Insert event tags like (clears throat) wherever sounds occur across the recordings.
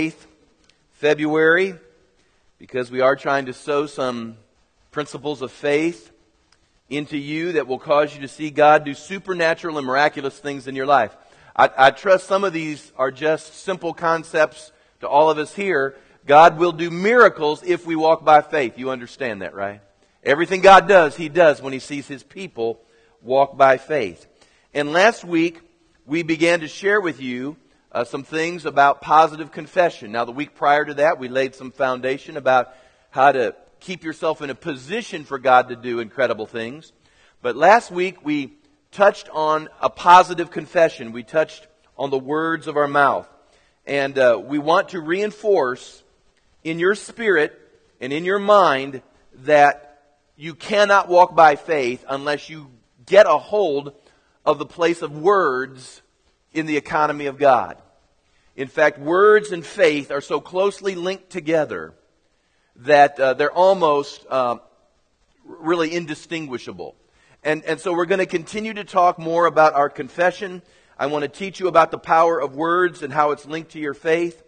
8th, February, because we are trying to sow some principles of faith into you that will cause you to see God do supernatural and miraculous things in your life. I, I trust some of these are just simple concepts to all of us here. God will do miracles if we walk by faith. You understand that, right? Everything God does, He does when He sees His people walk by faith. And last week, we began to share with you uh, some things about positive confession. Now, the week prior to that, we laid some foundation about how to keep yourself in a position for God to do incredible things. But last week, we touched on a positive confession. We touched on the words of our mouth. And uh, we want to reinforce in your spirit and in your mind that you cannot walk by faith unless you get a hold of the place of words in the economy of God. In fact, words and faith are so closely linked together that uh, they're almost uh, really indistinguishable. And, and so we're going to continue to talk more about our confession. I want to teach you about the power of words and how it's linked to your faith.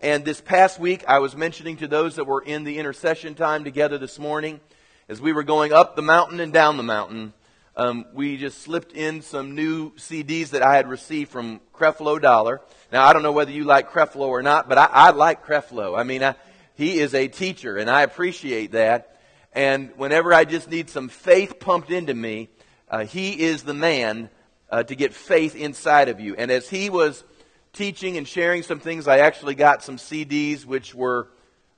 And this past week, I was mentioning to those that were in the intercession time together this morning, as we were going up the mountain and down the mountain, um, we just slipped in some new CDs that I had received from Creflo Dollar. Now, I don't know whether you like Creflo or not, but I, I like Creflo. I mean, I, he is a teacher, and I appreciate that. And whenever I just need some faith pumped into me, uh, he is the man uh, to get faith inside of you. And as he was teaching and sharing some things, I actually got some CDs which were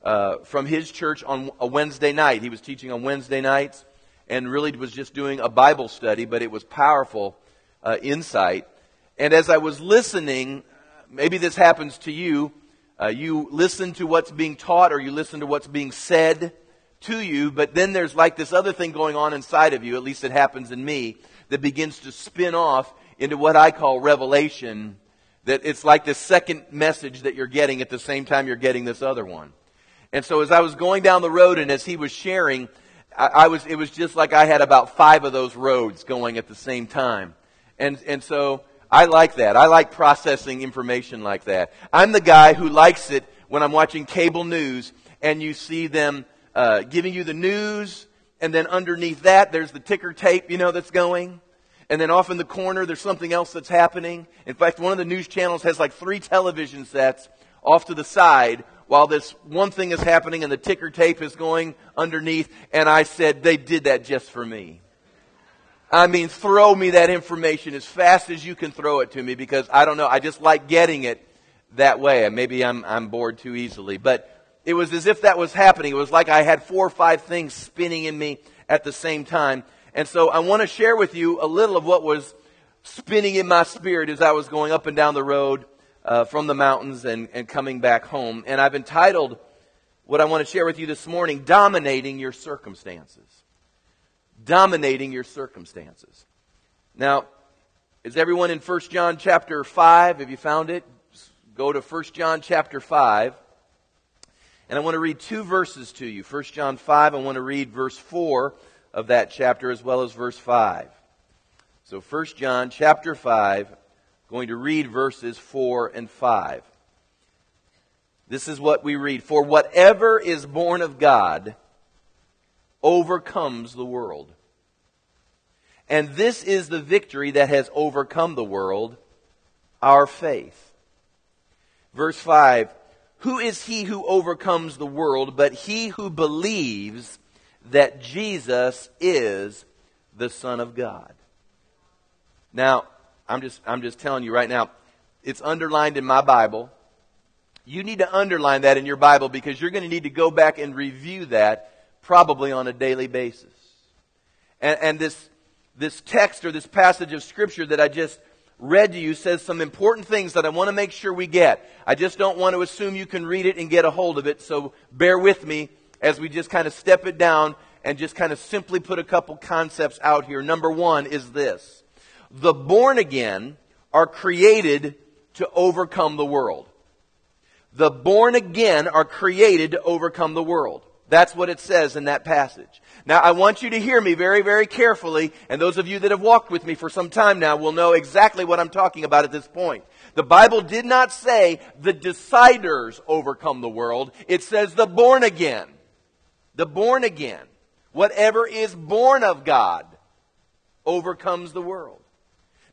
uh, from his church on a Wednesday night. He was teaching on Wednesday nights and really was just doing a Bible study, but it was powerful uh, insight. And as I was listening, maybe this happens to you. Uh, you listen to what's being taught or you listen to what's being said to you, but then there's like this other thing going on inside of you, at least it happens in me, that begins to spin off into what I call revelation. That it's like the second message that you're getting at the same time you're getting this other one. And so as I was going down the road and as he was sharing, I, I, was, it was just like I had about five of those roads going at the same time. And, and so I like that. I like processing information like that. I'm the guy who likes it when I'm watching cable news and you see them uh, giving you the news, and then underneath that there's the ticker tape, you know, that's going. And then off in the corner there's something else that's happening. In fact, one of the news channels has like three television sets off to the side while this one thing is happening and the ticker tape is going underneath. And I said, they did that just for me. I mean, throw me that information as fast as you can throw it to me because I don't know. I just like getting it that way. And maybe I'm, I'm bored too easily. But it was as if that was happening. It was like I had four or five things spinning in me at the same time. And so I want to share with you a little of what was spinning in my spirit as I was going up and down the road uh, from the mountains and, and coming back home. And I've entitled what I want to share with you this morning, Dominating Your Circumstances. Dominating Your Circumstances. Now, is everyone in 1 John chapter 5? Have you found it? Go to 1 John chapter 5. And I want to read two verses to you. 1 John 5, I want to read verse 4 of that chapter as well as verse 5. So 1 John chapter 5, going to read verses 4 and 5. This is what we read. For whatever is born of God overcomes the world. And this is the victory that has overcome the world, our faith. Verse 5 Who is he who overcomes the world but he who believes that Jesus is the Son of God? Now, I'm just, I'm just telling you right now, it's underlined in my Bible. You need to underline that in your Bible because you're going to need to go back and review that probably on a daily basis. And, and this, this text or this passage of Scripture that I just read to you says some important things that I want to make sure we get. I just don't want to assume you can read it and get a hold of it, so bear with me as we just kind of step it down and just kind of simply put a couple concepts out here. Number one is this the born again are created to overcome the world. The born again are created to overcome the world. That's what it says in that passage. Now, I want you to hear me very, very carefully, and those of you that have walked with me for some time now will know exactly what I'm talking about at this point. The Bible did not say the deciders overcome the world. It says the born again. The born again. Whatever is born of God overcomes the world.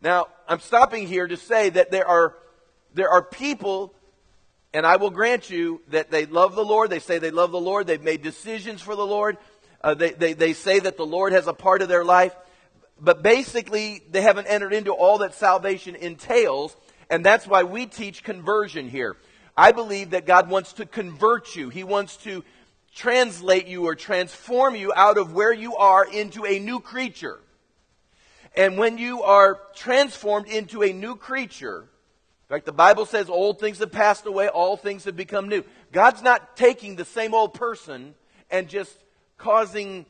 Now, I'm stopping here to say that there are, there are people, and I will grant you that they love the Lord. They say they love the Lord. They've made decisions for the Lord. Uh, they, they, they say that the Lord has a part of their life. But basically, they haven't entered into all that salvation entails. And that's why we teach conversion here. I believe that God wants to convert you. He wants to translate you or transform you out of where you are into a new creature. And when you are transformed into a new creature, in fact, the Bible says old things have passed away, all things have become new. God's not taking the same old person and just causing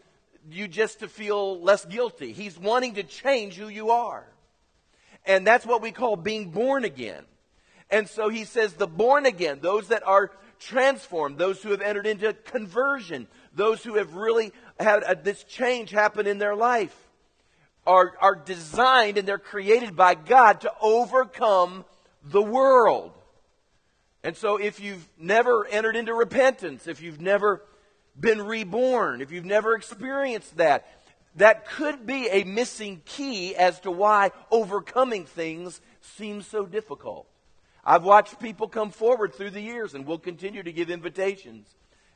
you just to feel less guilty. He's wanting to change who you are. And that's what we call being born again. And so he says the born again, those that are transformed, those who have entered into conversion, those who have really had a, this change happen in their life are, are designed and they're created by God to overcome the world. And so if you've never entered into repentance, if you've never been reborn, if you've never experienced that, that could be a missing key as to why overcoming things seems so difficult. I've watched people come forward through the years and we'll continue to give invitations.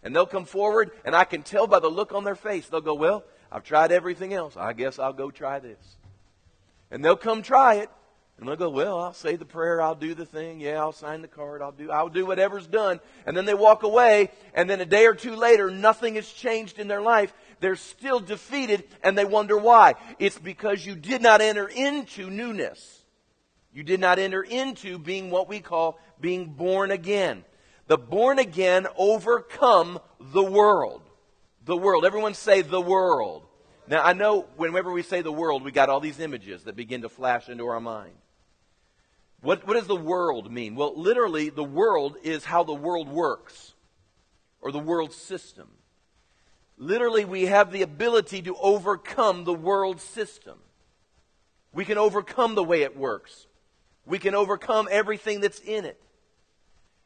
And they'll come forward and I can tell by the look on their face, they'll go, well, I've tried everything else. I guess I'll go try this. And they'll come try it. And they'll go, well, I'll say the prayer, I'll do the thing, yeah, I'll sign the card, I'll do, I'll do whatever's done. And then they walk away, and then a day or two later, nothing has changed in their life. They're still defeated, and they wonder why. It's because you did not enter into newness. You did not enter into being what we call being born again. The born again overcome the world. The world. Everyone say the world. Now, I know whenever we say the world, we got all these images that begin to flash into our mind. What, what does the world mean? Well, literally, the world is how the world works, or the world system. Literally, we have the ability to overcome the world system. We can overcome the way it works. We can overcome everything that's in it.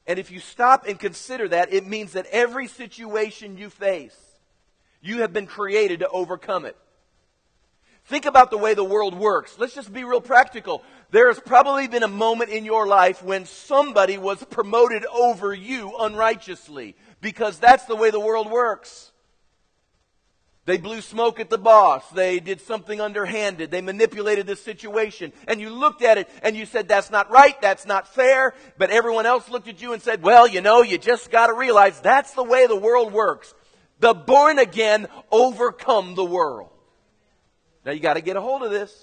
And if you stop and consider that, it means that every situation you face, you have been created to overcome it. Think about the way the world works. Let's just be real practical. There has probably been a moment in your life when somebody was promoted over you unrighteously because that's the way the world works. They blew smoke at the boss. They did something underhanded. They manipulated the situation. And you looked at it and you said, that's not right. That's not fair. But everyone else looked at you and said, well, you know, you just got to realize that's the way the world works. The born again overcome the world. Now you got to get a hold of this.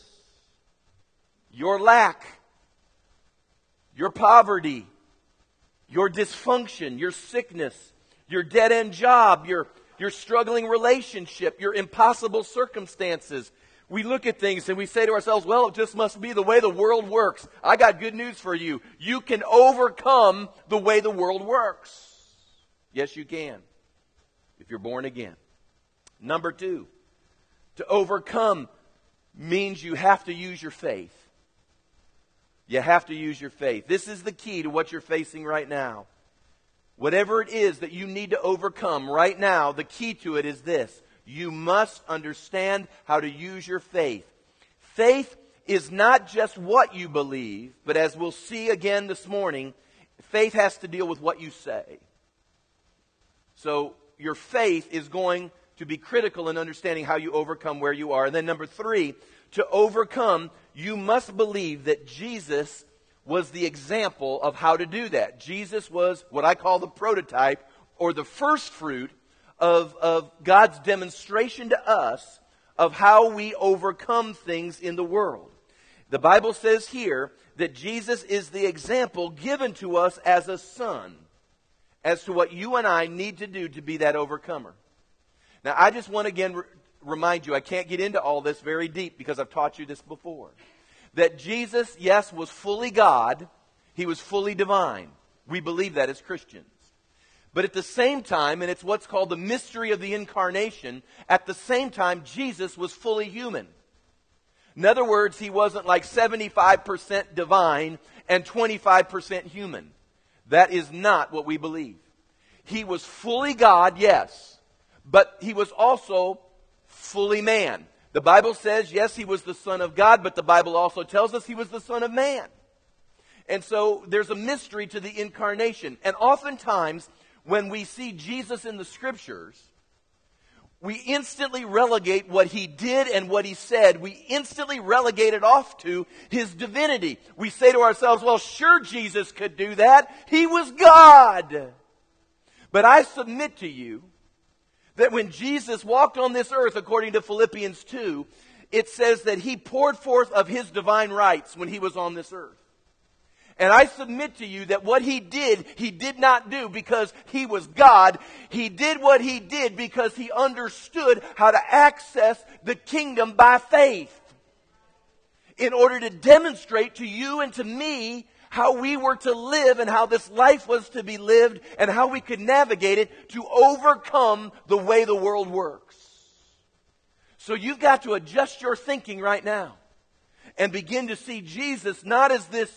Your lack, your poverty, your dysfunction, your sickness, your dead end job, your, your struggling relationship, your impossible circumstances. We look at things and we say to ourselves, well, it just must be the way the world works. I got good news for you. You can overcome the way the world works. Yes, you can you're born again. Number two, to overcome means you have to use your faith. You have to use your faith. This is the key to what you're facing right now. Whatever it is that you need to overcome right now, the key to it is this. You must understand how to use your faith. Faith is not just what you believe, but as we'll see again this morning, faith has to deal with what you say. So your faith is going to be critical in understanding how you overcome where you are. And then number three, to overcome, you must believe that Jesus was the example of how to do that. Jesus was what I call the prototype or the first fruit of, of God's demonstration to us of how we overcome things in the world. The Bible says here that Jesus is the example given to us as a son as to what you and I need to do to be that overcomer. Now, I just want to again re- remind you, I can't get into all this very deep because I've taught you this before. That Jesus, yes, was fully God, he was fully divine. We believe that as Christians. But at the same time, and it's what's called the mystery of the incarnation, at the same time, Jesus was fully human. In other words, he wasn't like 75% divine and 25% human. That is not what we believe. He was fully God, yes, but he was also fully man. The Bible says, yes, he was the Son of God, but the Bible also tells us he was the Son of Man. And so there's a mystery to the incarnation. And oftentimes, when we see Jesus in the scriptures, we instantly relegate what he did and what he said. We instantly relegate it off to his divinity. We say to ourselves, well, sure, Jesus could do that. He was God. But I submit to you that when Jesus walked on this earth, according to Philippians 2, it says that he poured forth of his divine rights when he was on this earth. And I submit to you that what he did, he did not do because he was God. He did what he did because he understood how to access the kingdom by faith. In order to demonstrate to you and to me how we were to live and how this life was to be lived and how we could navigate it to overcome the way the world works. So you've got to adjust your thinking right now and begin to see Jesus not as this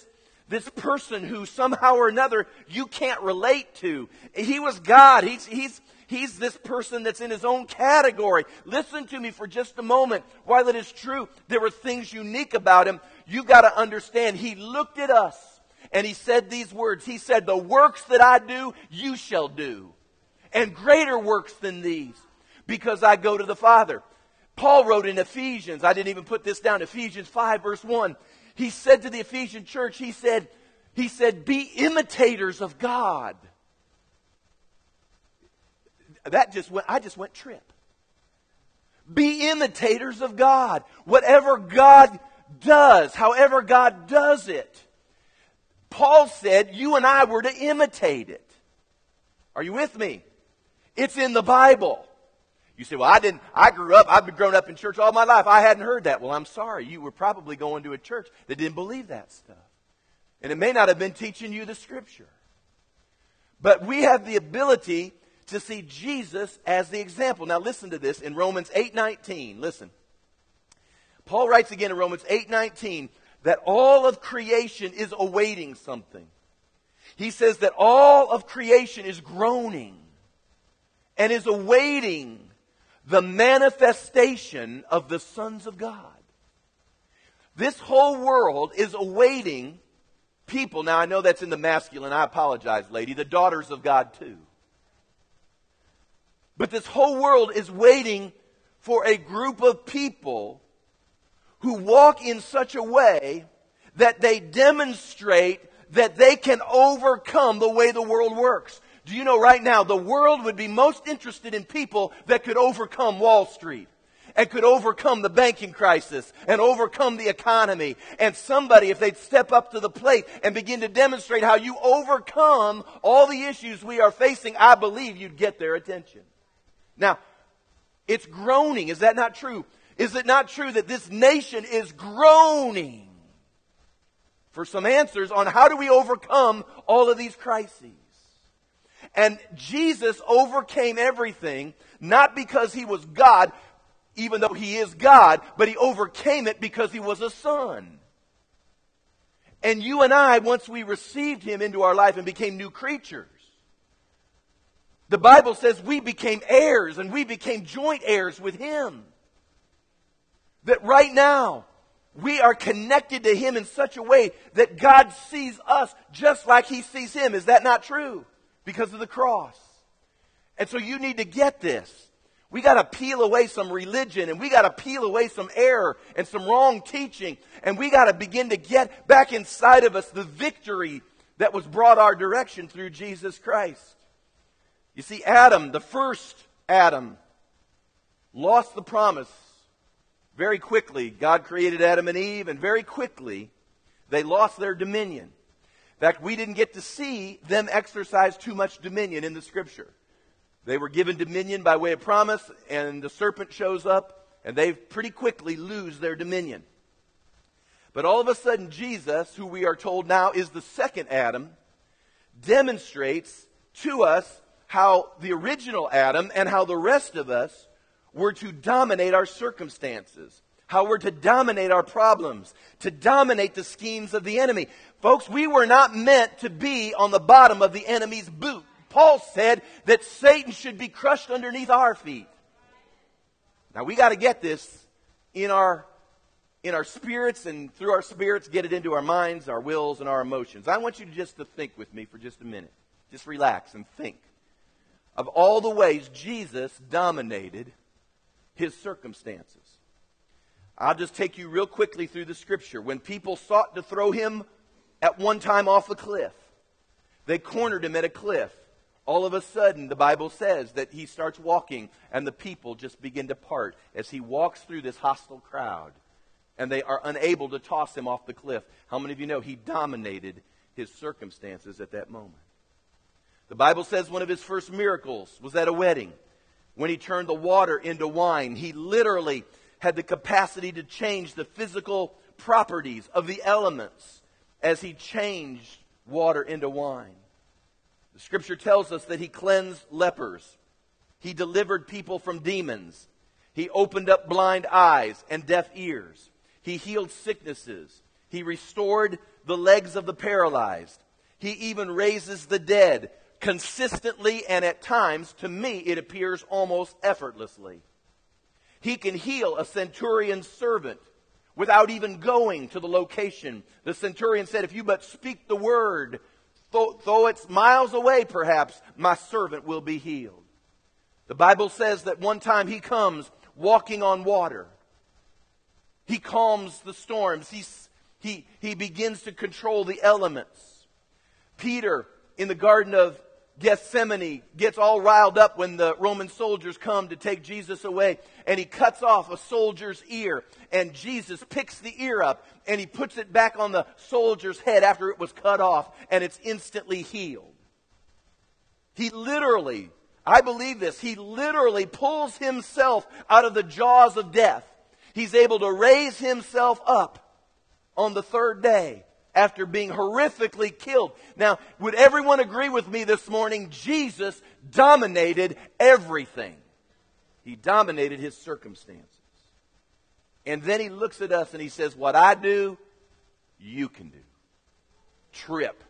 this person who somehow or another you can't relate to. He was God. He's, he's, he's this person that's in his own category. Listen to me for just a moment. While it is true there were things unique about him, you got to understand he looked at us and he said these words. He said, The works that I do, you shall do, and greater works than these, because I go to the Father. Paul wrote in Ephesians, I didn't even put this down, Ephesians 5, verse 1. He said to the Ephesian church, he said, he said, be imitators of God. That just went, I just went trip. Be imitators of God. Whatever God does, however God does it. Paul said you and I were to imitate it. Are you with me? It's in the Bible. You say, well, I didn't, I grew up, I've been grown up in church all my life. I hadn't heard that. Well, I'm sorry. You were probably going to a church that didn't believe that stuff. And it may not have been teaching you the scripture. But we have the ability to see Jesus as the example. Now listen to this in Romans 8:19. Listen. Paul writes again in Romans 8:19 that all of creation is awaiting something. He says that all of creation is groaning and is awaiting the manifestation of the sons of God. This whole world is awaiting people. Now, I know that's in the masculine. I apologize, lady. The daughters of God, too. But this whole world is waiting for a group of people who walk in such a way that they demonstrate that they can overcome the way the world works. Do you know right now the world would be most interested in people that could overcome Wall Street? and could overcome the banking crisis and overcome the economy. And somebody, if they'd step up to the plate and begin to demonstrate how you overcome all the issues we are facing, I believe you'd get their attention. Now, it's groaning. Is that not true? Is it not true that this nation is groaning for some answers on how do we overcome all of these crises? And Jesus overcame everything, not because he was God, even though he is God, but he overcame it because he was a son. And you and I, once we received him into our life and became new creatures, the Bible says we became heirs and we became joint heirs with him. That right now, we are connected to him in such a way that God sees us just like he sees him. Is that not true? Because of the cross. And so you need to get this. We got to peel away some religion and we got to peel away some error and some wrong teaching. And we got to begin to get back inside of us the victory that was brought our direction through Jesus Christ. You see, Adam, the first Adam, lost the promise very quickly. God created Adam and Eve, and very quickly they lost their dominion. In fact, we didn't get to see them exercise too much dominion in the scripture. They were given dominion by way of promise, and the serpent shows up, and they pretty quickly lose their dominion. But all of a sudden, Jesus, who we are told now is the second Adam, demonstrates to us how the original Adam and how the rest of us were to dominate our circumstances. How we're to dominate our problems, to dominate the schemes of the enemy. Folks, we were not meant to be on the bottom of the enemy's boot. Paul said that Satan should be crushed underneath our feet. Now we got to get this in our in our spirits and through our spirits get it into our minds, our wills and our emotions. I want you to just to think with me for just a minute. Just relax and think of all the ways Jesus dominated his circumstances. I'll just take you real quickly through the scripture. When people sought to throw him at one time off a cliff, they cornered him at a cliff. All of a sudden, the Bible says that he starts walking, and the people just begin to part as he walks through this hostile crowd, and they are unable to toss him off the cliff. How many of you know he dominated his circumstances at that moment? The Bible says one of his first miracles was at a wedding when he turned the water into wine. He literally had the capacity to change the physical properties of the elements as he changed water into wine. The scripture tells us that he cleansed lepers. He delivered people from demons. He opened up blind eyes and deaf ears. He healed sicknesses. He restored the legs of the paralyzed. He even raises the dead consistently and at times, to me, it appears almost effortlessly. He can heal a centurion's servant without even going to the location. The centurion said, If you but speak the word, though, though it's miles away perhaps, my servant will be healed. The Bible says that one time he comes walking on water. He calms the storms. He, he, he begins to control the elements. Peter, in the Garden of Gethsemane gets all riled up when the Roman soldiers come to take Jesus away and he cuts off a soldier's ear and Jesus picks the ear up and he puts it back on the soldier's head after it was cut off and it's instantly healed. He literally, I believe this, he literally pulls himself out of the jaws of death. He's able to raise himself up on the third day after being horrifically killed. Now, would everyone agree with me this morning? Jesus dominated everything. He dominated his circumstances. And then he looks at us and he says, What I do, you can do. Trip.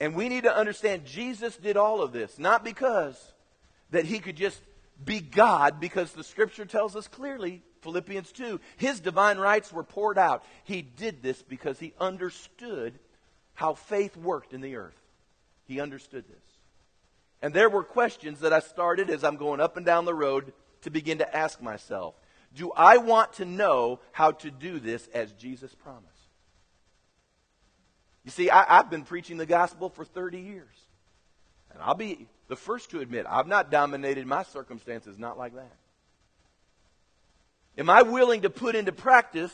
And we need to understand Jesus did all of this, not because that he could just be God, because the scripture tells us clearly Philippians 2. His divine rights were poured out. He did this because he understood how faith worked in the earth. He understood this. And there were questions that I started as I'm going up and down the road to begin to ask myself Do I want to know how to do this as Jesus promised? You see, I, have been preaching the gospel for 30 years. And I'll be the first to admit, I've not dominated my circumstances, not like that. Am I willing to put into practice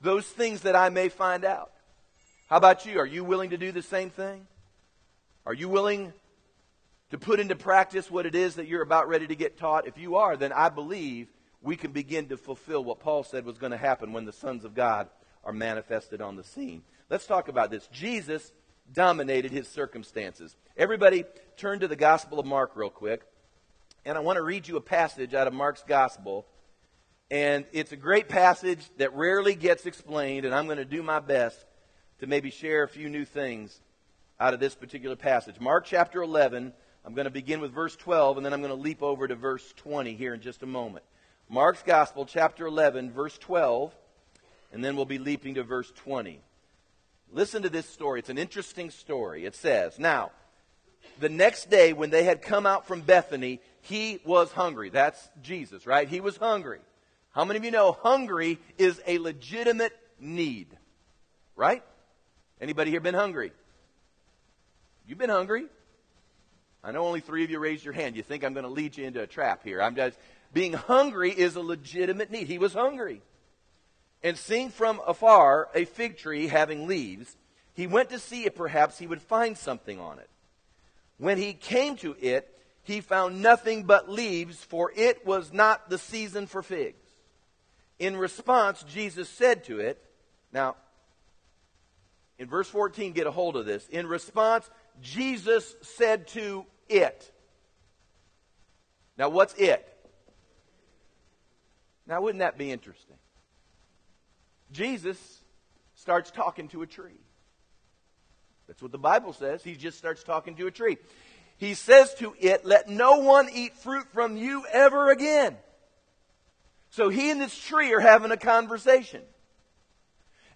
those things that I may find out? How about you? Are you willing to do the same thing? Are you willing to put into practice what it is that you're about ready to get taught? If you are, then I believe we can begin to fulfill what Paul said was going to happen when the sons of God are manifested on the scene. Let's talk about this. Jesus dominated his circumstances. Everybody turn to the Gospel of Mark real quick. And I want to read you a passage out of Mark's Gospel and it's a great passage that rarely gets explained, and I'm going to do my best to maybe share a few new things out of this particular passage. Mark chapter 11, I'm going to begin with verse 12, and then I'm going to leap over to verse 20 here in just a moment. Mark's Gospel, chapter 11, verse 12, and then we'll be leaping to verse 20. Listen to this story. It's an interesting story. It says, Now, the next day when they had come out from Bethany, he was hungry. That's Jesus, right? He was hungry. How many of you know hungry is a legitimate need? Right? Anybody here been hungry? You've been hungry? I know only three of you raised your hand. You think I'm going to lead you into a trap here. I'm just being hungry is a legitimate need. He was hungry. And seeing from afar a fig tree having leaves, he went to see if perhaps he would find something on it. When he came to it, he found nothing but leaves, for it was not the season for figs. In response, Jesus said to it, now, in verse 14, get a hold of this. In response, Jesus said to it. Now, what's it? Now, wouldn't that be interesting? Jesus starts talking to a tree. That's what the Bible says. He just starts talking to a tree. He says to it, Let no one eat fruit from you ever again. So he and this tree are having a conversation.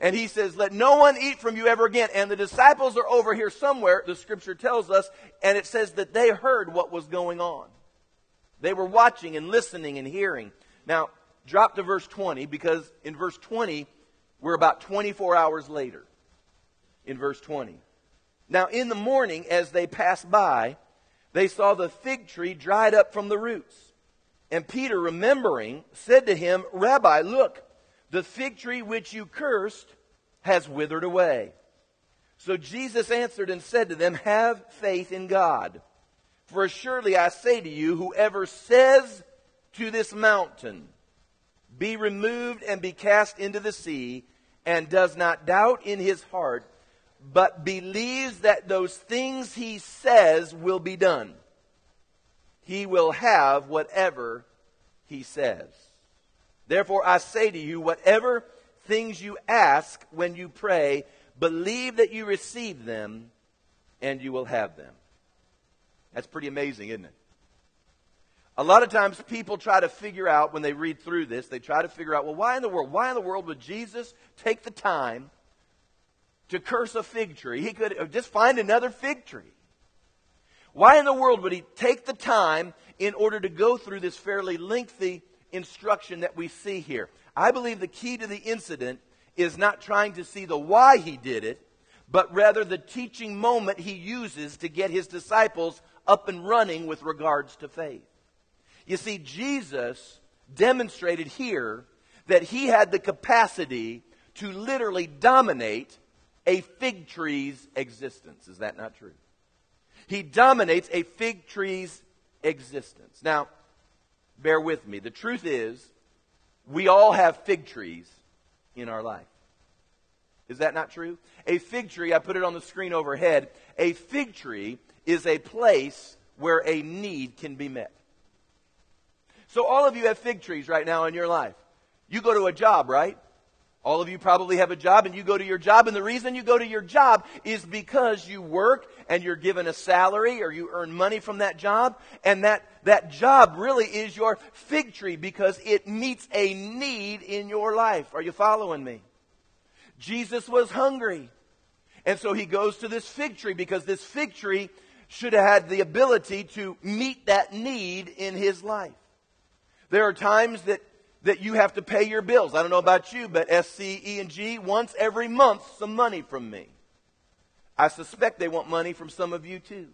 And he says, Let no one eat from you ever again. And the disciples are over here somewhere, the scripture tells us, and it says that they heard what was going on. They were watching and listening and hearing. Now, drop to verse 20 because in verse 20, we're about 24 hours later. In verse 20. Now, in the morning, as they passed by, they saw the fig tree dried up from the roots. And Peter, remembering, said to him, Rabbi, look, the fig tree which you cursed has withered away. So Jesus answered and said to them, Have faith in God. For assuredly I say to you, whoever says to this mountain, Be removed and be cast into the sea, and does not doubt in his heart, but believes that those things he says will be done, he will have whatever he says. Therefore, I say to you, whatever things you ask when you pray, believe that you receive them, and you will have them. That's pretty amazing, isn't it? A lot of times people try to figure out when they read through this, they try to figure out, well, why in the world? Why in the world would Jesus take the time to curse a fig tree? He could just find another fig tree. Why in the world would he take the time in order to go through this fairly lengthy instruction that we see here? I believe the key to the incident is not trying to see the why he did it, but rather the teaching moment he uses to get his disciples up and running with regards to faith. You see, Jesus demonstrated here that he had the capacity to literally dominate a fig tree's existence. Is that not true? He dominates a fig tree's existence. Now, bear with me. The truth is, we all have fig trees in our life. Is that not true? A fig tree, I put it on the screen overhead, a fig tree is a place where a need can be met. So all of you have fig trees right now in your life. You go to a job, right? All of you probably have a job and you go to your job and the reason you go to your job is because you work and you're given a salary or you earn money from that job and that, that job really is your fig tree because it meets a need in your life. Are you following me? Jesus was hungry. And so he goes to this fig tree because this fig tree should have had the ability to meet that need in his life. There are times that, that you have to pay your bills. I don't know about you, but SCE and G wants every month some money from me. I suspect they want money from some of you too.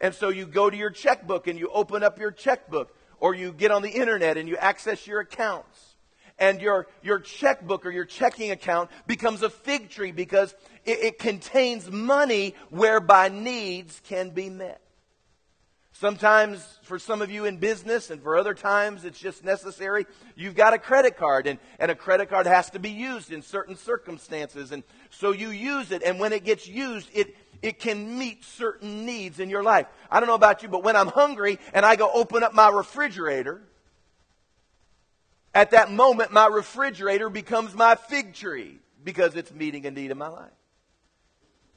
And so you go to your checkbook and you open up your checkbook, or you get on the internet and you access your accounts. And your, your checkbook or your checking account becomes a fig tree because it, it contains money whereby needs can be met. Sometimes, for some of you in business, and for other times, it's just necessary. You've got a credit card, and, and a credit card has to be used in certain circumstances. And so you use it, and when it gets used, it, it can meet certain needs in your life. I don't know about you, but when I'm hungry and I go open up my refrigerator, at that moment, my refrigerator becomes my fig tree because it's meeting a need in my life.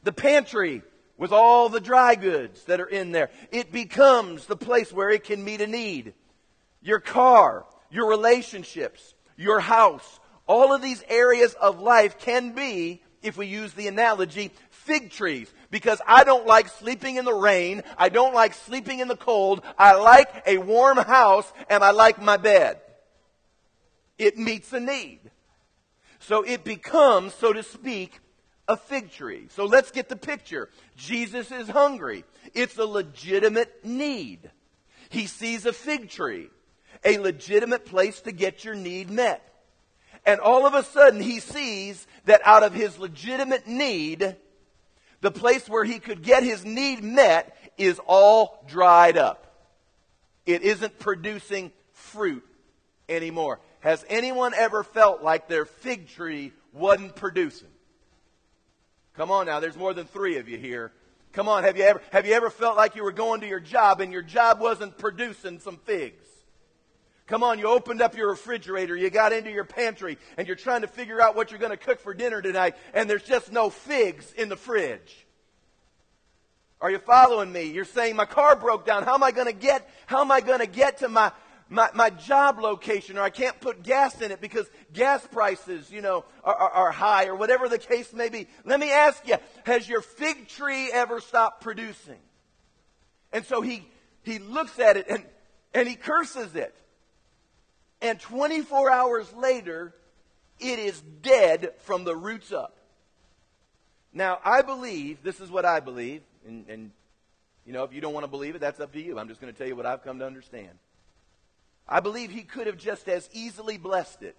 The pantry with all the dry goods that are in there. It becomes the place where it can meet a need. Your car, your relationships, your house, all of these areas of life can be, if we use the analogy, fig trees. Because I don't like sleeping in the rain. I don't like sleeping in the cold. I like a warm house and I like my bed. It meets a need. So it becomes, so to speak, a fig tree. So let's get the picture. Jesus is hungry. It's a legitimate need. He sees a fig tree, a legitimate place to get your need met. And all of a sudden, he sees that out of his legitimate need, the place where he could get his need met is all dried up. It isn't producing fruit anymore. Has anyone ever felt like their fig tree wasn't producing? Come on now, there's more than three of you here. Come on, have you ever, have you ever felt like you were going to your job and your job wasn't producing some figs? Come on, you opened up your refrigerator, you got into your pantry, and you're trying to figure out what you're going to cook for dinner tonight, and there's just no figs in the fridge. Are you following me? You're saying my car broke down. How am I going to get, how am I going to get to my, my, my, job location or I can't put gas in it because gas prices, you know, are, are, are high or whatever the case may be. Let me ask you, has your fig tree ever stopped producing? And so he, he looks at it and, and he curses it. And 24 hours later, it is dead from the roots up. Now, I believe, this is what I believe, and, and you know, if you don't want to believe it, that's up to you. I'm just going to tell you what I've come to understand. I believe he could have just as easily blessed it.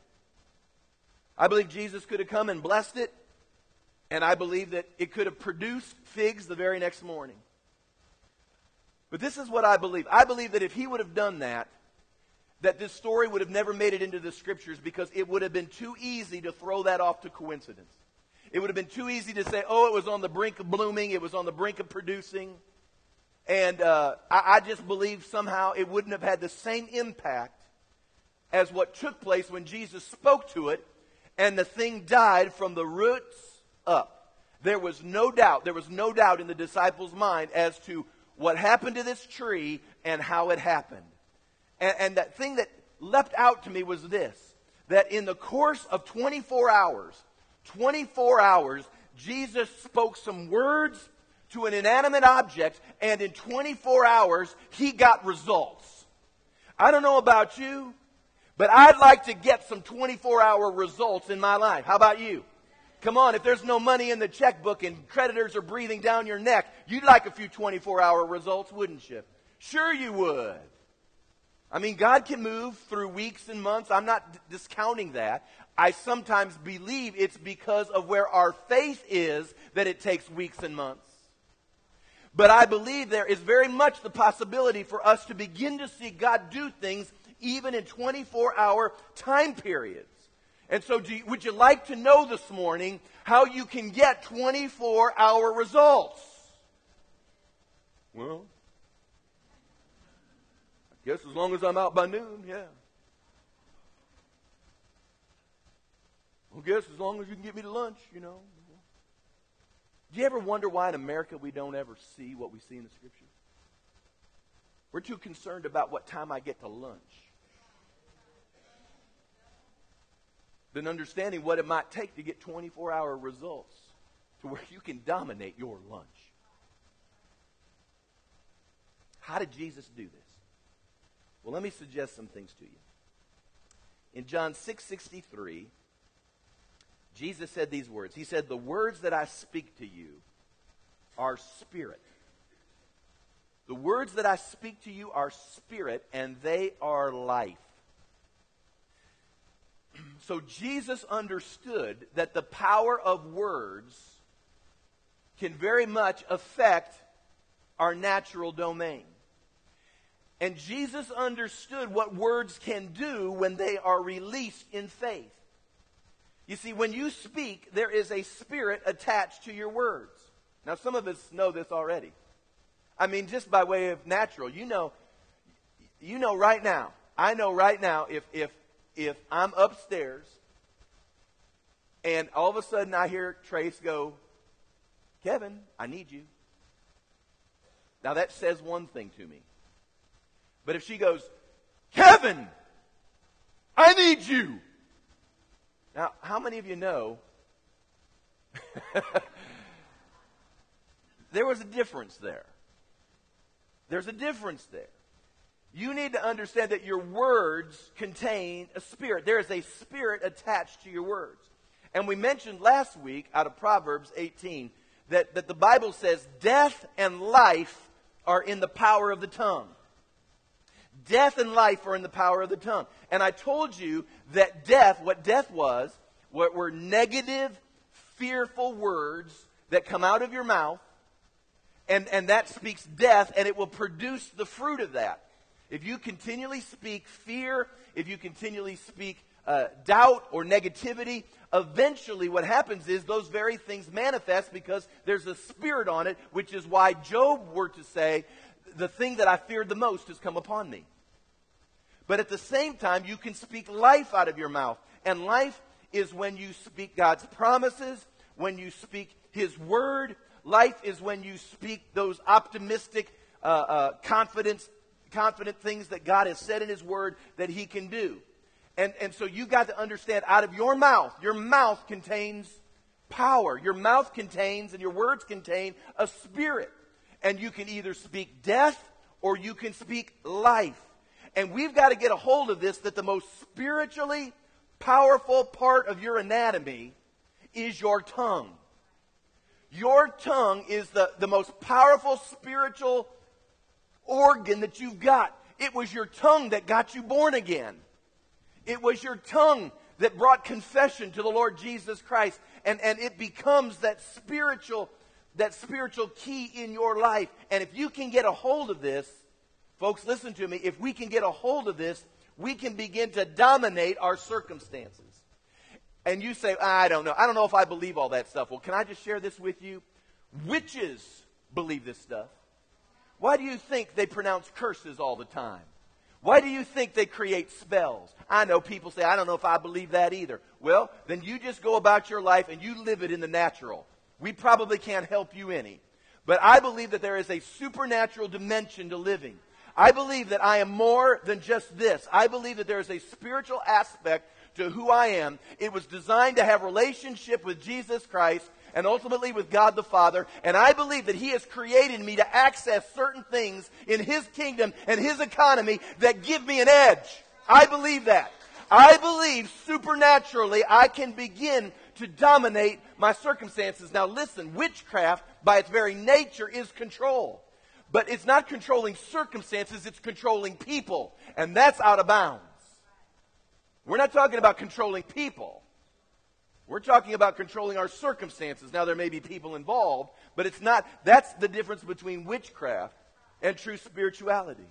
I believe Jesus could have come and blessed it, and I believe that it could have produced figs the very next morning. But this is what I believe. I believe that if he would have done that, that this story would have never made it into the scriptures because it would have been too easy to throw that off to coincidence. It would have been too easy to say, oh, it was on the brink of blooming, it was on the brink of producing. And uh, I, I just believe somehow it wouldn't have had the same impact as what took place when Jesus spoke to it and the thing died from the roots up. There was no doubt, there was no doubt in the disciples' mind as to what happened to this tree and how it happened. And, and that thing that leapt out to me was this that in the course of 24 hours, 24 hours, Jesus spoke some words to an inanimate object, and in 24 hours, he got results. I don't know about you, but I'd like to get some 24 hour results in my life. How about you? Come on, if there's no money in the checkbook and creditors are breathing down your neck, you'd like a few 24 hour results, wouldn't you? Sure, you would. I mean, God can move through weeks and months. I'm not d- discounting that. I sometimes believe it's because of where our faith is that it takes weeks and months. But I believe there is very much the possibility for us to begin to see God do things even in 24 hour time periods. And so, you, would you like to know this morning how you can get 24 hour results? Well, I Guess as long as I'm out by noon, yeah. Well, guess as long as you can get me to lunch, you know. Do you ever wonder why in America we don't ever see what we see in the Scripture? We're too concerned about what time I get to lunch than understanding what it might take to get 24 hour results to where you can dominate your lunch. How did Jesus do this? Well, let me suggest some things to you. In John 6:63, Jesus said these words. He said, "The words that I speak to you are spirit. The words that I speak to you are spirit and they are life." (clears throat) So Jesus understood that the power of words can very much affect our natural domain. And Jesus understood what words can do when they are released in faith. You see, when you speak, there is a spirit attached to your words. Now, some of us know this already. I mean, just by way of natural, you know, you know right now. I know right now if if if I'm upstairs and all of a sudden I hear Trace go, Kevin, I need you. Now that says one thing to me. But if she goes, Kevin, I need you. Now, how many of you know (laughs) there was a difference there? There's a difference there. You need to understand that your words contain a spirit. There is a spirit attached to your words. And we mentioned last week out of Proverbs 18 that, that the Bible says death and life are in the power of the tongue. Death and life are in the power of the tongue. And I told you that death, what death was, what were negative, fearful words that come out of your mouth, and, and that speaks death, and it will produce the fruit of that. If you continually speak fear, if you continually speak uh, doubt or negativity, eventually what happens is those very things manifest because there's a spirit on it, which is why Job were to say, The thing that I feared the most has come upon me. But at the same time, you can speak life out of your mouth. And life is when you speak God's promises, when you speak His word. Life is when you speak those optimistic, uh, uh, confidence, confident things that God has said in His word that He can do. And, and so you got to understand out of your mouth, your mouth contains power. Your mouth contains and your words contain a spirit. And you can either speak death or you can speak life. And we've got to get a hold of this that the most spiritually powerful part of your anatomy is your tongue. Your tongue is the, the most powerful spiritual organ that you've got. It was your tongue that got you born again. It was your tongue that brought confession to the Lord Jesus Christ. And, and it becomes that spiritual, that spiritual key in your life. And if you can get a hold of this, folks, listen to me. If we can get a hold of this, we can begin to dominate our circumstances. And you say, I don't know. I don't know if I believe all that stuff. Well, can I just share this with you? Witches believe this stuff. Why do you think they pronounce curses all the time? Why do you think they create spells? I know people say, I don't know if I believe that either. Well, then you just go about your life and you live it in the natural. We probably can't help you any. But I believe that there is a supernatural dimension to living. I believe that I am more than just this. I believe that there is a spiritual aspect to who I am. It was designed to have relationship with Jesus Christ and ultimately with God the Father. And I believe that He has created me to access certain things in His kingdom and His economy that give me an edge. I believe that. I believe supernaturally I can begin to dominate my circumstances. Now listen, witchcraft by its very nature is control. But it's not controlling circumstances, it's controlling people. And that's out of bounds. We're not talking about controlling people. We're talking about controlling our circumstances. Now, there may be people involved, but it's not, that's the difference between witchcraft and true spirituality.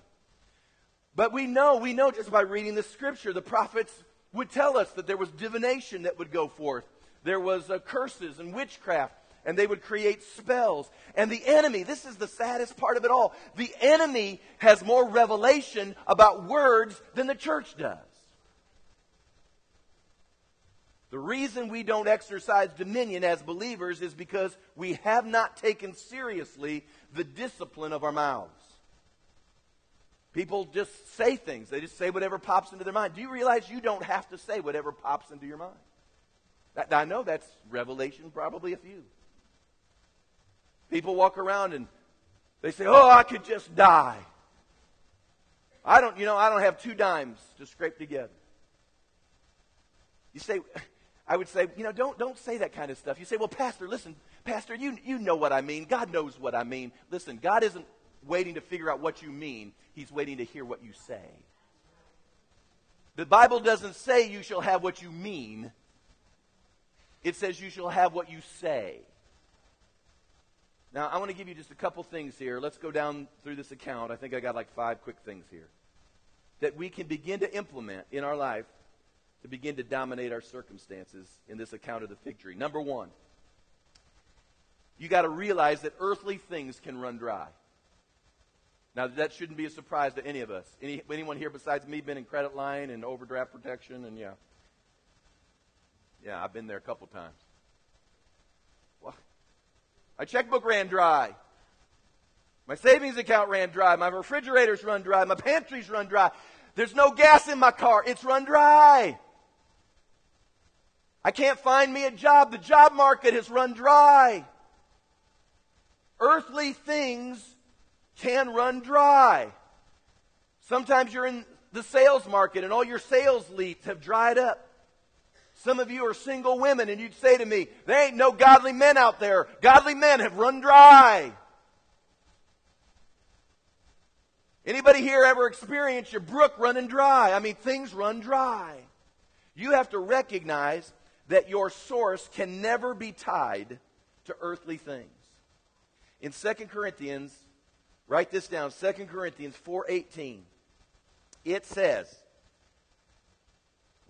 But we know, we know just by reading the scripture, the prophets would tell us that there was divination that would go forth. There was uh, curses and witchcraft, and they would create spells. And the enemy, this is the saddest part of it all, the enemy has more revelation about words than the church does. The reason we don't exercise dominion as believers is because we have not taken seriously the discipline of our mouths. People just say things. They just say whatever pops into their mind. Do you realize you don't have to say whatever pops into your mind? I know that's revelation, probably a few. People walk around and they say, Oh, I could just die. I don't, you know, I don't have two dimes to scrape together. You say, I would say, you know, don't, don't say that kind of stuff. You say, well, Pastor, listen, Pastor, you, you know what I mean. God knows what I mean. Listen, God isn't waiting to figure out what you mean, He's waiting to hear what you say. The Bible doesn't say you shall have what you mean, it says you shall have what you say. Now, I want to give you just a couple things here. Let's go down through this account. I think I got like five quick things here that we can begin to implement in our life to begin to dominate our circumstances in this account of the fig tree. Number one, you got to realize that earthly things can run dry. Now, that shouldn't be a surprise to any of us. Any, anyone here besides me been in credit line and overdraft protection? And yeah. Yeah, I've been there a couple times. Well, my checkbook ran dry. My savings account ran dry. My refrigerators run dry. My pantries run dry. There's no gas in my car. It's run dry. I can't find me a job. The job market has run dry. Earthly things can run dry. Sometimes you're in the sales market and all your sales leads have dried up. Some of you are single women and you'd say to me, there ain't no godly men out there. Godly men have run dry. Anybody here ever experienced your brook running dry? I mean, things run dry. You have to recognize that your source can never be tied to earthly things. In 2 Corinthians, write this down, 2 Corinthians 4:18. It says,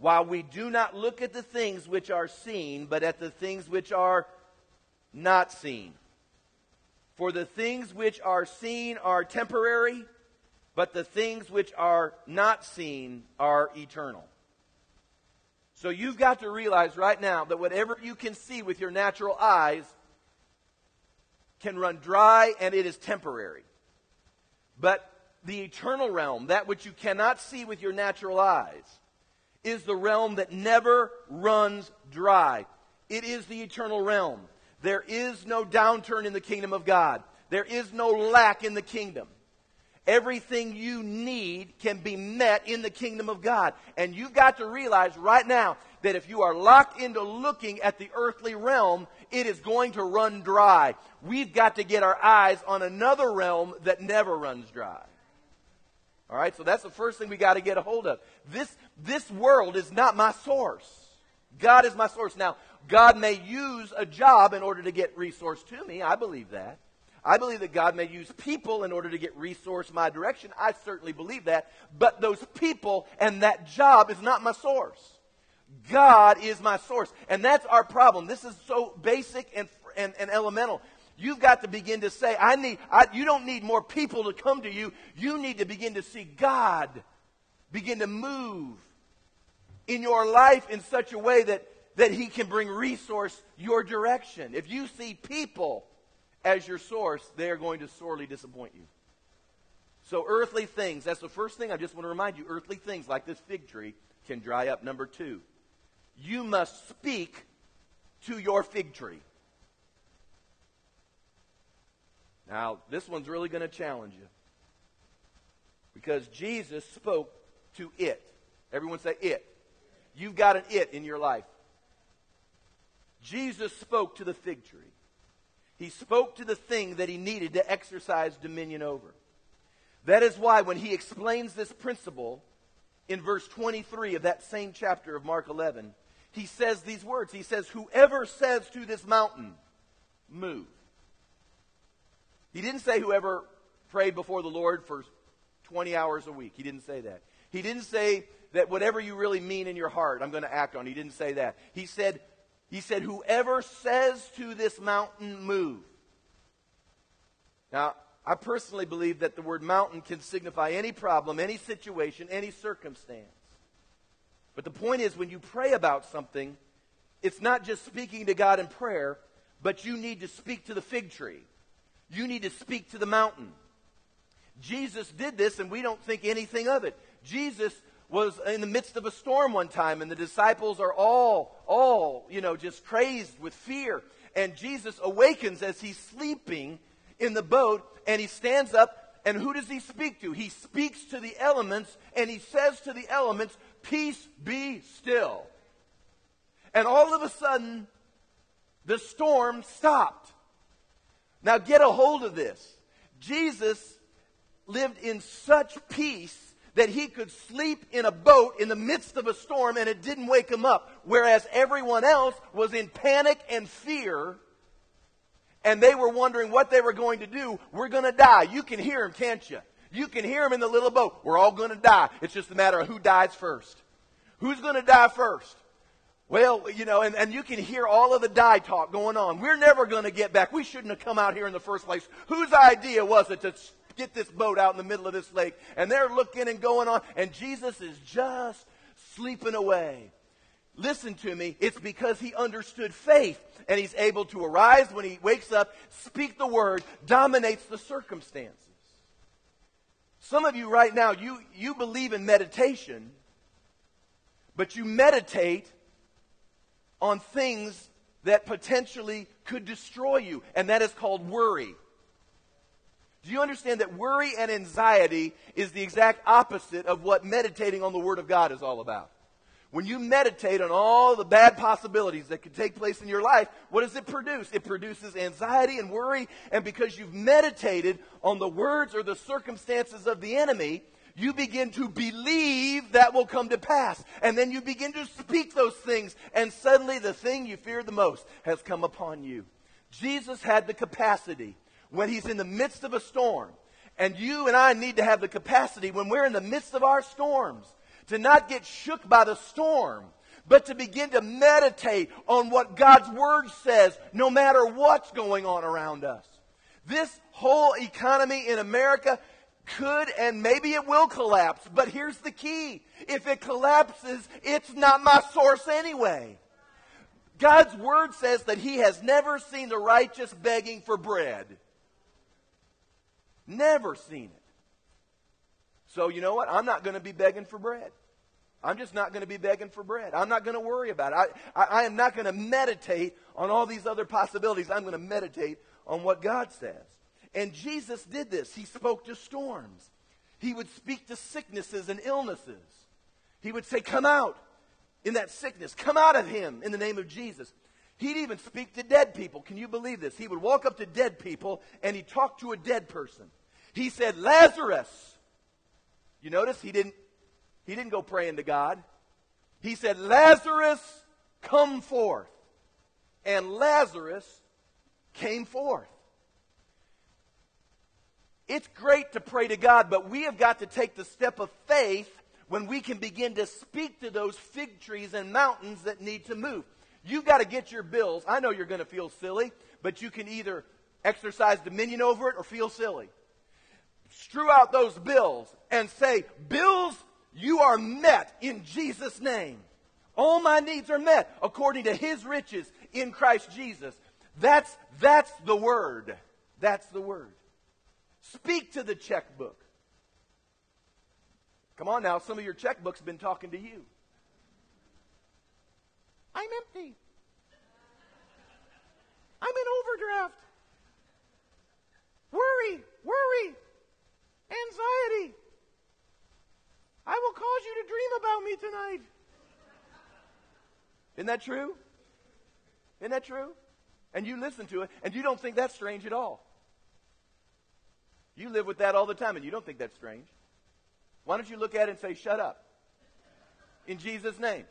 "While we do not look at the things which are seen, but at the things which are not seen. For the things which are seen are temporary, but the things which are not seen are eternal. So you've got to realize right now that whatever you can see with your natural eyes can run dry and it is temporary. But the eternal realm, that which you cannot see with your natural eyes, is the realm that never runs dry. It is the eternal realm. There is no downturn in the kingdom of God. There is no lack in the kingdom. Everything you need can be met in the kingdom of God. And you've got to realize right now that if you are locked into looking at the earthly realm, it is going to run dry. We've got to get our eyes on another realm that never runs dry. All right, so that's the first thing we got to get a hold of. This, this world is not my source. God is my source. Now, God may use a job in order to get resource to me. I believe that. I believe that God may use people in order to get resource my direction. I certainly believe that. But those people and that job is not my source. God is my source. And that's our problem. This is so basic and, and, and elemental. You've got to begin to say, I need, I, you don't need more people to come to you. You need to begin to see God begin to move in your life in such a way that, that He can bring resource your direction. If you see people as your source, they are going to sorely disappoint you. So, earthly things, that's the first thing I just want to remind you. Earthly things like this fig tree can dry up. Number two, you must speak to your fig tree. Now, this one's really going to challenge you. Because Jesus spoke to it. Everyone say it. You've got an it in your life. Jesus spoke to the fig tree. He spoke to the thing that he needed to exercise dominion over. That is why when he explains this principle in verse 23 of that same chapter of Mark 11, he says these words. He says, Whoever says to this mountain, move. He didn't say whoever prayed before the Lord for 20 hours a week. He didn't say that. He didn't say that whatever you really mean in your heart, I'm going to act on. He didn't say that. He said, he said, whoever says to this mountain, move. Now, I personally believe that the word mountain can signify any problem, any situation, any circumstance. But the point is, when you pray about something, it's not just speaking to God in prayer, but you need to speak to the fig tree. You need to speak to the mountain. Jesus did this, and we don't think anything of it. Jesus was in the midst of a storm one time, and the disciples are all, all, you know, just crazed with fear. And Jesus awakens as he's sleeping in the boat, and he stands up, and who does he speak to? He speaks to the elements, and he says to the elements, Peace be still. And all of a sudden, the storm stopped. Now get a hold of this. Jesus lived in such peace that he could sleep in a boat in the midst of a storm and it didn't wake him up. Whereas everyone else was in panic and fear and they were wondering what they were going to do. We're going to die. You can hear him, can't you? You can hear him in the little boat. We're all going to die. It's just a matter of who dies first. Who's going to die first? Well, you know, and, and you can hear all of the die talk going on. We're never going to get back. We shouldn't have come out here in the first place. Whose idea was it to get this boat out in the middle of this lake. And they're looking and going on, and Jesus is just sleeping away. Listen to me. It's because he understood faith and he's able to arise when he wakes up, speak the word, dominates the circumstances. Some of you right now, you, you believe in meditation, but you meditate on things that potentially could destroy you, and that is called worry. Do you understand that worry and anxiety is the exact opposite of what meditating on the Word of God is all about? When you meditate on all the bad possibilities that could take place in your life, what does it produce? It produces anxiety and worry, and because you've meditated on the words or the circumstances of the enemy, you begin to believe that will come to pass. And then you begin to speak those things, and suddenly the thing you feared the most has come upon you. Jesus had the capacity when he's in the midst of a storm. And you and I need to have the capacity when we're in the midst of our storms to not get shook by the storm, but to begin to meditate on what God's Word says no matter what's going on around us. This whole economy in America, could and maybe it will collapse. But here's the key. If it collapses, it's not my source anyway. God's word says that he has never seen the righteous begging for bread. Never seen it. So you know what? I'm not going to be begging for bread. I'm just not going to be begging for bread. I'm not going to worry about it. I, I, I am not going to meditate on all these other possibilities. I'm going to meditate on what God says. And Jesus did this. He spoke to storms. He would speak to sicknesses and illnesses. He would say, Come out in that sickness. Come out of him in the name of Jesus. He'd even speak to dead people. Can you believe this? He would walk up to dead people and he'd talk to a dead person. He said, Lazarus. You notice he didn't he didn't go praying to God. He said, Lazarus, come forth. And Lazarus came forth. It's great to pray to God, but we have got to take the step of faith when we can begin to speak to those fig trees and mountains that need to move. You've got to get your bills. I know you're going to feel silly, but you can either exercise dominion over it or feel silly. Strew out those bills and say, Bills, you are met in Jesus' name. All my needs are met according to his riches in Christ Jesus. That's, that's the word. That's the word. Speak to the checkbook. Come on now, some of your checkbooks have been talking to you. I'm empty. I'm in overdraft. Worry, worry, anxiety. I will cause you to dream about me tonight. Isn't that true? Isn't that true? And you listen to it, and you don't think that's strange at all. You live with that all the time, and you don't think that's strange. Why don't you look at it and say, Shut up? In Jesus' name.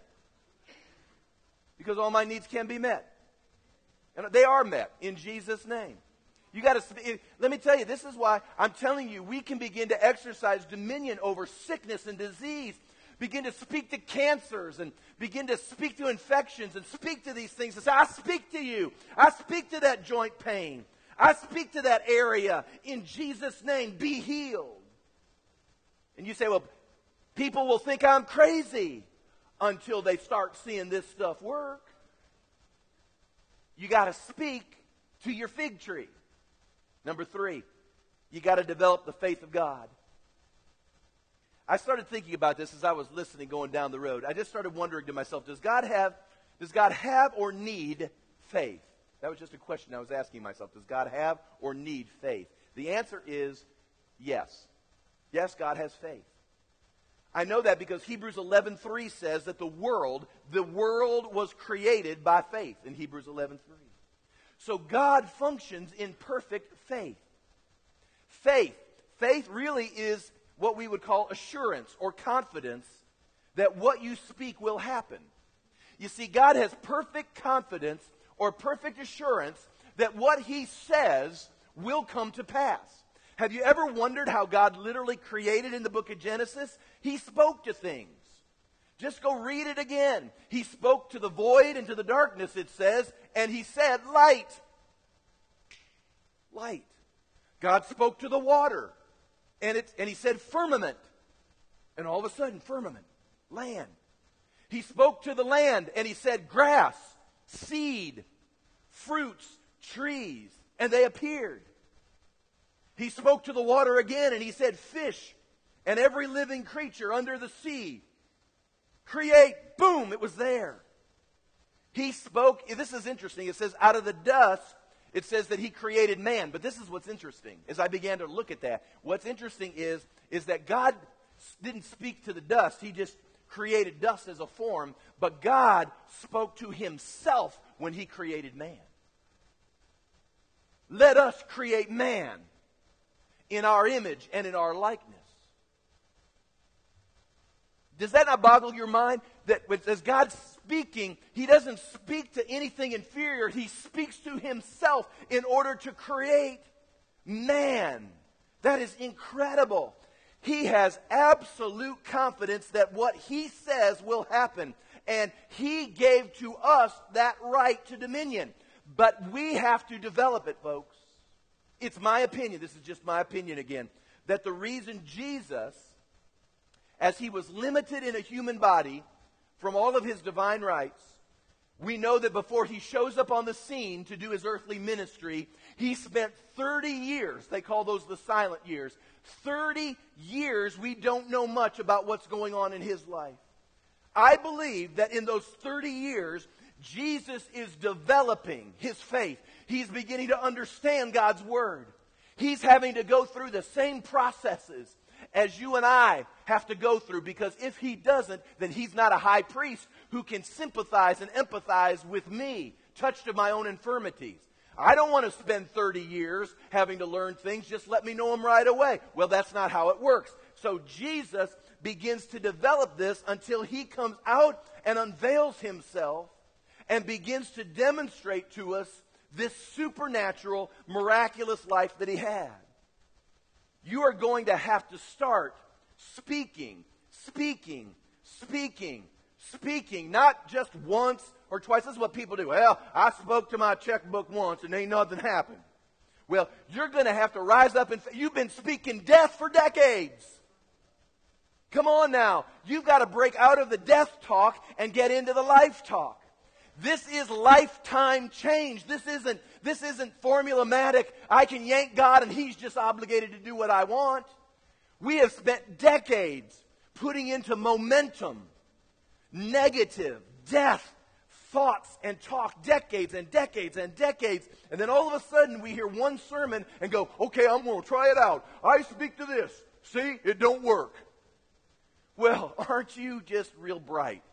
Because all my needs can be met. And they are met in Jesus' name. You got to, let me tell you, this is why I'm telling you, we can begin to exercise dominion over sickness and disease. Begin to speak to cancers and begin to speak to infections and speak to these things and say, I speak to you. I speak to that joint pain. I speak to that area in Jesus' name. Be healed. And you say, well, people will think I'm crazy until they start seeing this stuff work. You got to speak to your fig tree. Number three, you got to develop the faith of God. I started thinking about this as I was listening going down the road. I just started wondering to myself, does God have, does God have or need faith? That was just a question I was asking myself. Does God have or need faith? The answer is yes. Yes, God has faith. I know that because Hebrews 11:3 says that the world, the world was created by faith in Hebrews 11:3. So God functions in perfect faith. Faith. Faith really is what we would call assurance or confidence that what you speak will happen. You see, God has perfect confidence or perfect assurance that what He says will come to pass. Have you ever wondered how God literally created in the book of Genesis? He spoke to things. Just go read it again. He spoke to the void and to the darkness, it says, and he said, Light. Light. God spoke to the water, and, it, and he said, Firmament. And all of a sudden, firmament, land. He spoke to the land, and he said, Grass, seed, fruits, trees, and they appeared. He spoke to the water again, and he said, Fish, and every living creature under the sea create. Boom, it was there. He spoke, this is interesting. It says, out of the dust, it says that he created man. But this is what's interesting as I began to look at that. What's interesting is, is that God didn't speak to the dust, he just created dust as a form, but God spoke to himself when he created man. Let us create man in our image and in our likeness. Does that not boggle your mind? That as God's speaking, He doesn't speak to anything inferior. He speaks to Himself in order to create man. That is incredible. He has absolute confidence that what He says will happen. And He gave to us that right to dominion. But we have to develop it, folks. It's my opinion. This is just my opinion again. that the reason Jesus, as he was limited in a human body from all of his divine rights, we know that before he shows up on the scene to do his earthly ministry, he spent 30 years, they call those the silent years. 30 years, we don't know much about what's going on in his life. I believe that in those 30 years, Jesus is developing his faith. He's beginning to understand God's Word. He's having to go through the same processes as you and I have to go through because if he doesn't, then he's not a high priest who can sympathize and empathize with me, touched of my own infirmities. I don't want to spend 30 years having to learn things. Just let me know them right away. Well, that's not how it works. So Jesus begins to develop this until he comes out and unveils himself and begins to demonstrate to us this supernatural, miraculous life that he had. You are going to have to start speaking, speaking, speaking, speaking, not just once or twice. This is what people do. Well, I spoke to my checkbook once and ain't nothing happened. Well, you're going to have to rise up and you've been speaking death for decades. Come on now. You've got to break out of the death talk and get into the life talk. This is lifetime change. This isn't, this isn't formulamatic. I can yank God and He's just obligated to do what I want. We have spent decades putting into momentum negative, death, thoughts and talk decades and decades and decades. And then all of a sudden we hear one sermon and go, okay, I'm going to try it out. I speak to this. See, it don't work. Well, (laughs) aren't you just real bright?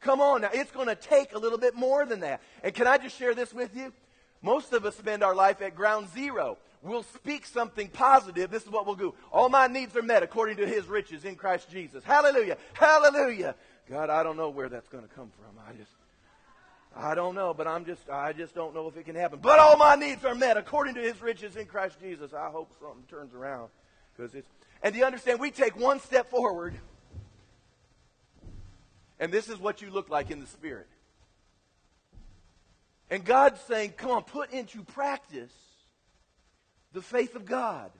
Come on now, it's going to take a little bit more than that. And can I just share this with you? Most of us spend our life at ground zero. We'll speak something positive. This is what we'll do. All my needs are met according to his riches in Christ Jesus. Hallelujah. Hallelujah. God, I don't know where that's going to come from. I just, I don't know, but I'm just, I just don't know if it can happen. But all my needs are met according to his riches in Christ Jesus. I hope something turns around because it's, and do you understand? We take one step forward and this is what you look like in the Spirit. And God's saying, come on, put into practice the faith of God.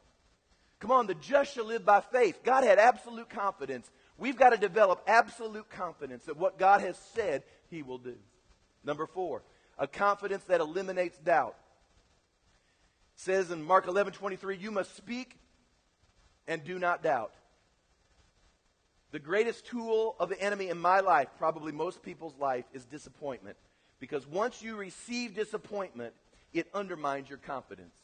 Come on, the just shall live by faith. God had absolute confidence. We've got to develop absolute confidence that what God has said, He will do. Number four, a confidence that eliminates doubt. It says in Mark 11 23, you must speak and do not doubt. The greatest tool of the enemy in my life, probably most people's life, is disappointment. Because once you receive disappointment, it undermines your confidence.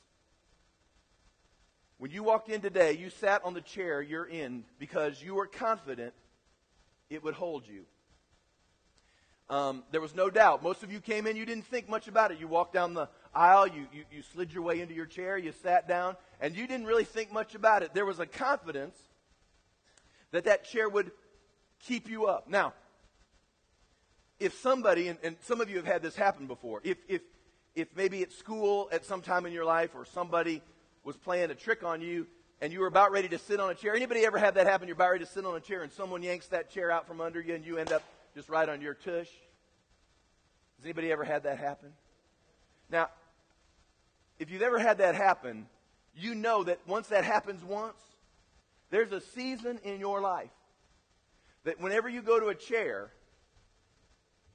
When you walked in today, you sat on the chair you're in because you were confident it would hold you. Um, there was no doubt. Most of you came in, you didn't think much about it. You walked down the aisle, you, you, you slid your way into your chair, you sat down, and you didn't really think much about it. There was a confidence that that chair would keep you up. Now, if somebody, and, and some of you have had this happen before, if, if, if maybe at school at some time in your life or somebody was playing a trick on you and you were about ready to sit on a chair. Anybody ever had that happen? You're about ready to sit on a chair and someone yanks that chair out from under you and you end up just right on your tush? Has anybody ever had that happen? Now, if you've ever had that happen, you know that once that happens once, there's a season in your life that whenever you go to a chair,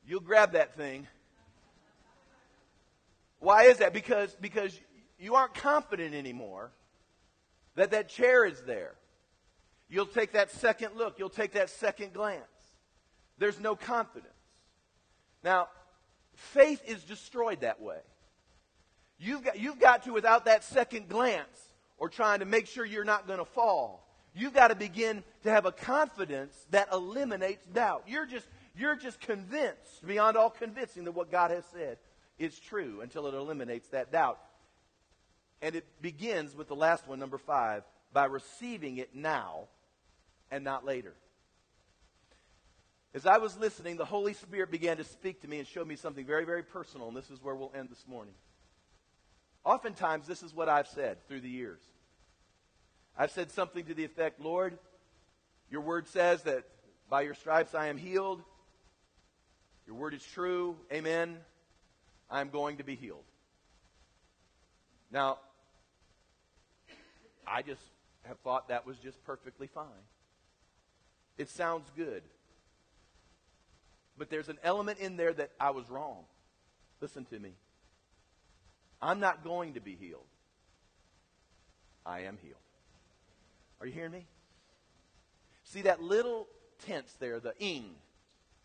you'll grab that thing. Why is that? Because, because you aren't confident anymore that that chair is there. You'll take that second look. You'll take that second glance. There's no confidence. Now, faith is destroyed that way. You've got, you've got to, without that second glance or trying to make sure you're not going to fall, You've got to begin to have a confidence that eliminates doubt. You're just, you're just convinced, beyond all convincing, that what God has said is true until it eliminates that doubt. And it begins with the last one, number five, by receiving it now and not later. As I was listening, the Holy Spirit began to speak to me and show me something very, very personal, and this is where we'll end this morning. Oftentimes, this is what I've said through the years. I've said something to the effect, Lord, your word says that by your stripes I am healed. Your word is true. Amen. I'm going to be healed. Now, I just have thought that was just perfectly fine. It sounds good. But there's an element in there that I was wrong. Listen to me. I'm not going to be healed. I am healed. Are you hearing me? See that little tense there, the ing.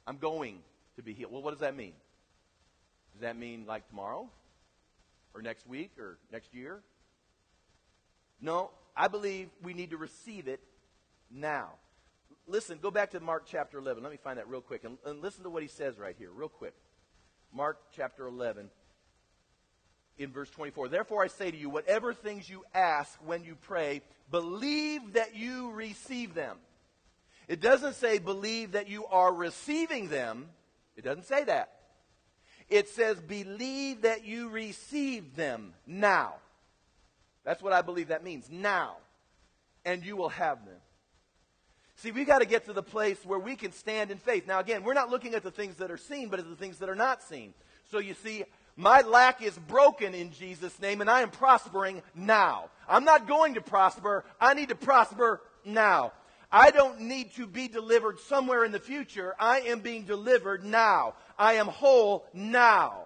I'm going to be healed. Well, what does that mean? Does that mean like tomorrow? Or next week? Or next year? No, I believe we need to receive it now. Listen, go back to Mark chapter 11. Let me find that real quick. And, and listen to what he says right here, real quick. Mark chapter 11, in verse 24. Therefore, I say to you, whatever things you ask when you pray, believe that you receive them. It doesn't say believe that you are receiving them. It doesn't say that. It says believe that you receive them now. That's what I believe that means. Now. And you will have them. See, we got to get to the place where we can stand in faith. Now, again, we're not looking at the things that are seen, but at the things that are not seen. So you see, my lack is broken in Jesus' name, and I am prospering now. I'm not going to prosper. I need to prosper now. I don't need to be delivered somewhere in the future. I am being delivered now. I am whole now.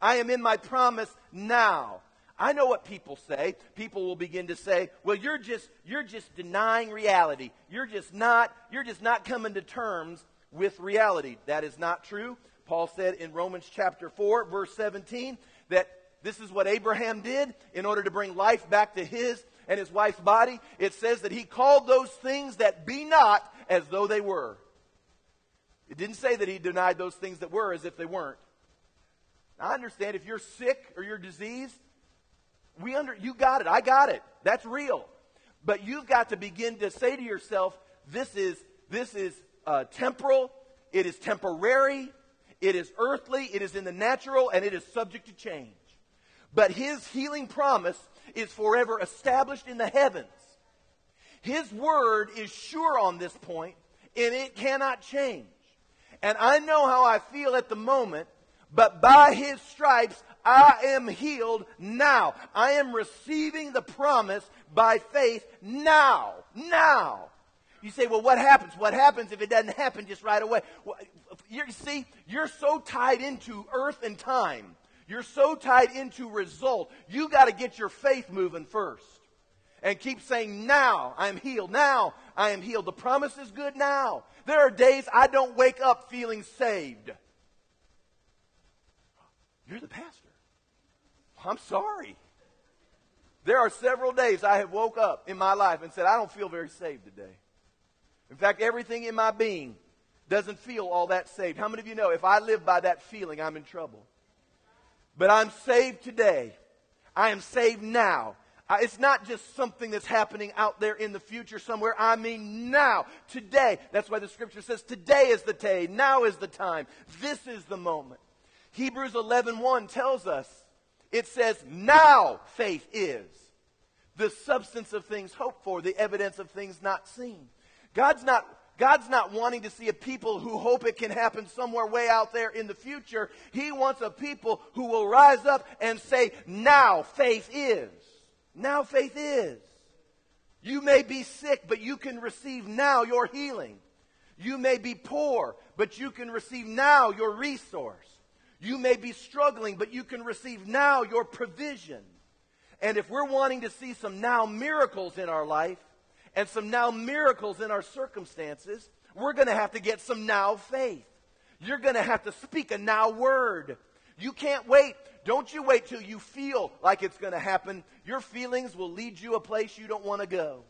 I am in my promise now. I know what people say. People will begin to say, "Well, you're just you're just denying reality. You're just not you're just not coming to terms with reality." That is not true. Paul said in Romans chapter 4 verse 17 that this is what Abraham did in order to bring life back to his and his wife's body. It says that he called those things that be not as though they were. It didn't say that he denied those things that were as if they weren't. I understand if you're sick or you're diseased, we under, you got it. I got it. That's real. But you've got to begin to say to yourself, this is, this is uh, temporal. It is temporary. It is earthly. It is in the natural and it is subject to change. But his healing promise is forever established in the heavens. His word is sure on this point and it cannot change. And I know how I feel at the moment, but by his stripes I am healed now. I am receiving the promise by faith now. Now. You say, well, what happens? What happens if it doesn't happen just right away? Well, you see, you're so tied into earth and time. You're so tied into result. You got to get your faith moving first. And keep saying, now I am healed. Now I am healed. The promise is good now. There are days I don't wake up feeling saved. You're the pastor. I'm sorry. There are several days I have woke up in my life and said, I don't feel very saved today. In fact, everything in my being doesn't feel all that saved. How many of you know if I live by that feeling, I'm in trouble? But I'm saved today. I am saved now. It's not just something that's happening out there in the future somewhere. I mean now, today. That's why the scripture says today is the day, now is the time. This is the moment. Hebrews 11:1 tells us it says, now faith is the substance of things hoped for, the evidence of things not seen. God's not, God's not wanting to see a people who hope it can happen somewhere way out there in the future. He wants a people who will rise up and say, now faith is. Now faith is. You may be sick, but you can receive now your healing. You may be poor, but you can receive now your resource. You may be struggling, but you can receive now your provision. And if we're wanting to see some now miracles in our life and some now miracles in our circumstances, we're going to have to get some now faith. You're going to have to speak a now word. You can't wait. Don't you wait till you feel like it's going to happen. Your feelings will lead you a place you don't want to go.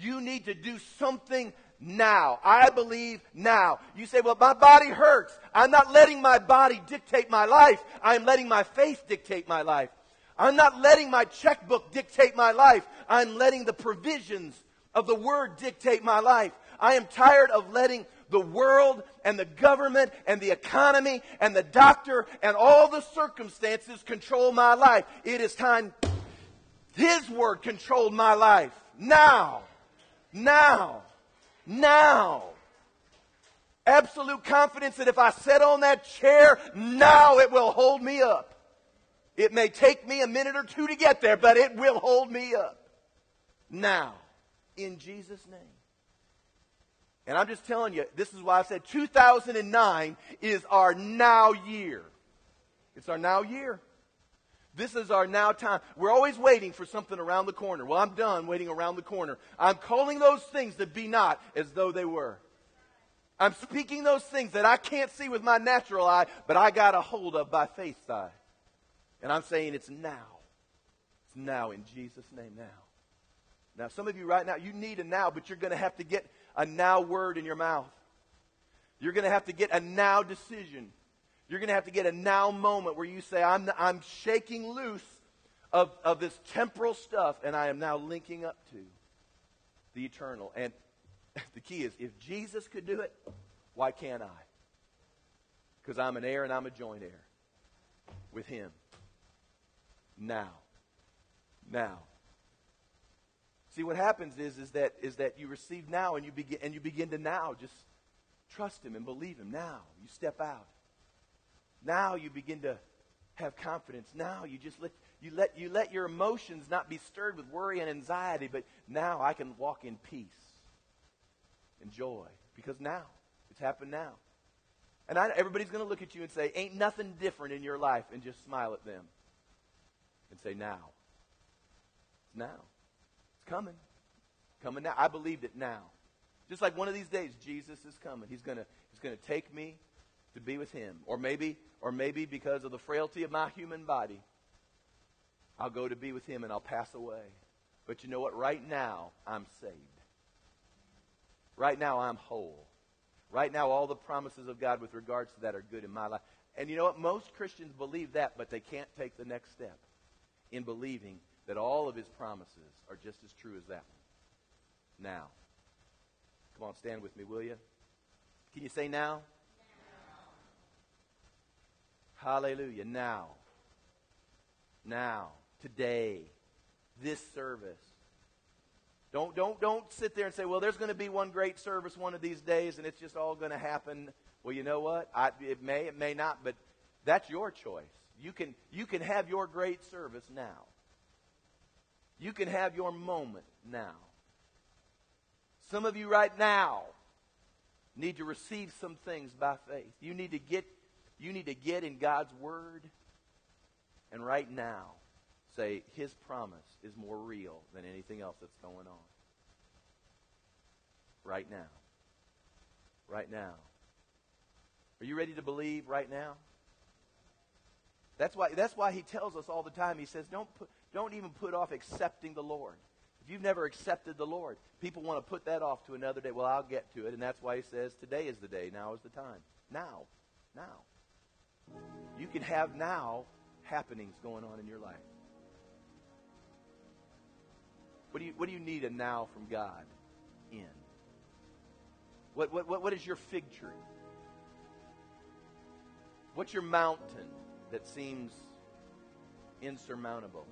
You need to do something now. I believe now. You say, well, my body hurts. I'm not letting my body dictate my life. I'm letting my faith dictate my life. I'm not letting my checkbook dictate my life. I'm letting the provisions of the word dictate my life. I am tired of letting the world and the government and the economy and the doctor and all the circumstances control my life. It is time His word controlled my life. Now. Now now. Absolute confidence that if I sit on that chair, now it will hold me up. It may take me a minute or two to get there, but it will hold me up. Now. in Jesus' name. And I'm just telling you, this is why I said 2009 is our now year. It's our now year. This is our now time. We're always waiting for something around the corner. Well, I'm done waiting around the corner. I'm calling those things that be not as though they were. I'm speaking those things that I can't see with my natural eye, but I got a hold of by faith eye. And I'm saying it's now. It's now in Jesus' name now. Now, some of you right now, you need a now, but you're going to have to get a now word in your mouth. You're going to have to get a now decision. You're going to have to get a now moment where you say, I'm, I'm shaking loose of, of this temporal stuff, and I am now linking up to the eternal. And (laughs) the key is if Jesus could do it, why can't I? Because I'm an heir and I'm a joint heir with Him. Now. Now. See what happens is, is that is that you receive now and you begin and you begin to now just trust him and believe him. Now you step out. Now you begin to have confidence. Now you just let you let you let your emotions not be stirred with worry and anxiety, but now I can walk in peace and joy because now it's happened now. And I, everybody's going to look at you and say, "Ain't nothing different in your life," and just smile at them and say, "Now, it's now." It's coming. Coming now. I believed it now. Just like one of these days, Jesus is coming. He's gonna He's gonna take me to be with Him. Or maybe, or maybe because of the frailty of my human body, I'll go to be with Him and I'll pass away. But you know what? Right now, I'm saved. Right now, I'm whole. Right now, all the promises of God with regards to that are good in my life. And you know what? Most Christians believe that, but they can't take the next step in believing that all of his promises are just as true as that one. Now. Come on, stand with me, will you? Can you say now? Hallelujah. Now. Now. Today. This service. Don't, don't, don't sit there and say, well, there's going to be one great service one of these days and it's just all going to happen. Well, you know what? I, it may, it may not, but that's your choice. You can, you can have your great service now. You can have your moment now. Some of you right now need to receive some things by faith. You need to get you need to get in God's word and right now say his promise is more real than anything else that's going on. Right now. Right now. Are you ready to believe right now? That's why that's why he tells us all the time. He says, "Don't put don't even put off accepting the Lord. If you've never accepted the Lord, people want to put that off to another day. Well, I'll get to it. And that's why he says, today is the day. Now is the time. Now. Now. You can have now happenings going on in your life. What do you, what do you need a now from God in? What, what, what, what is your fig tree? What's your mountain that seems insurmountable?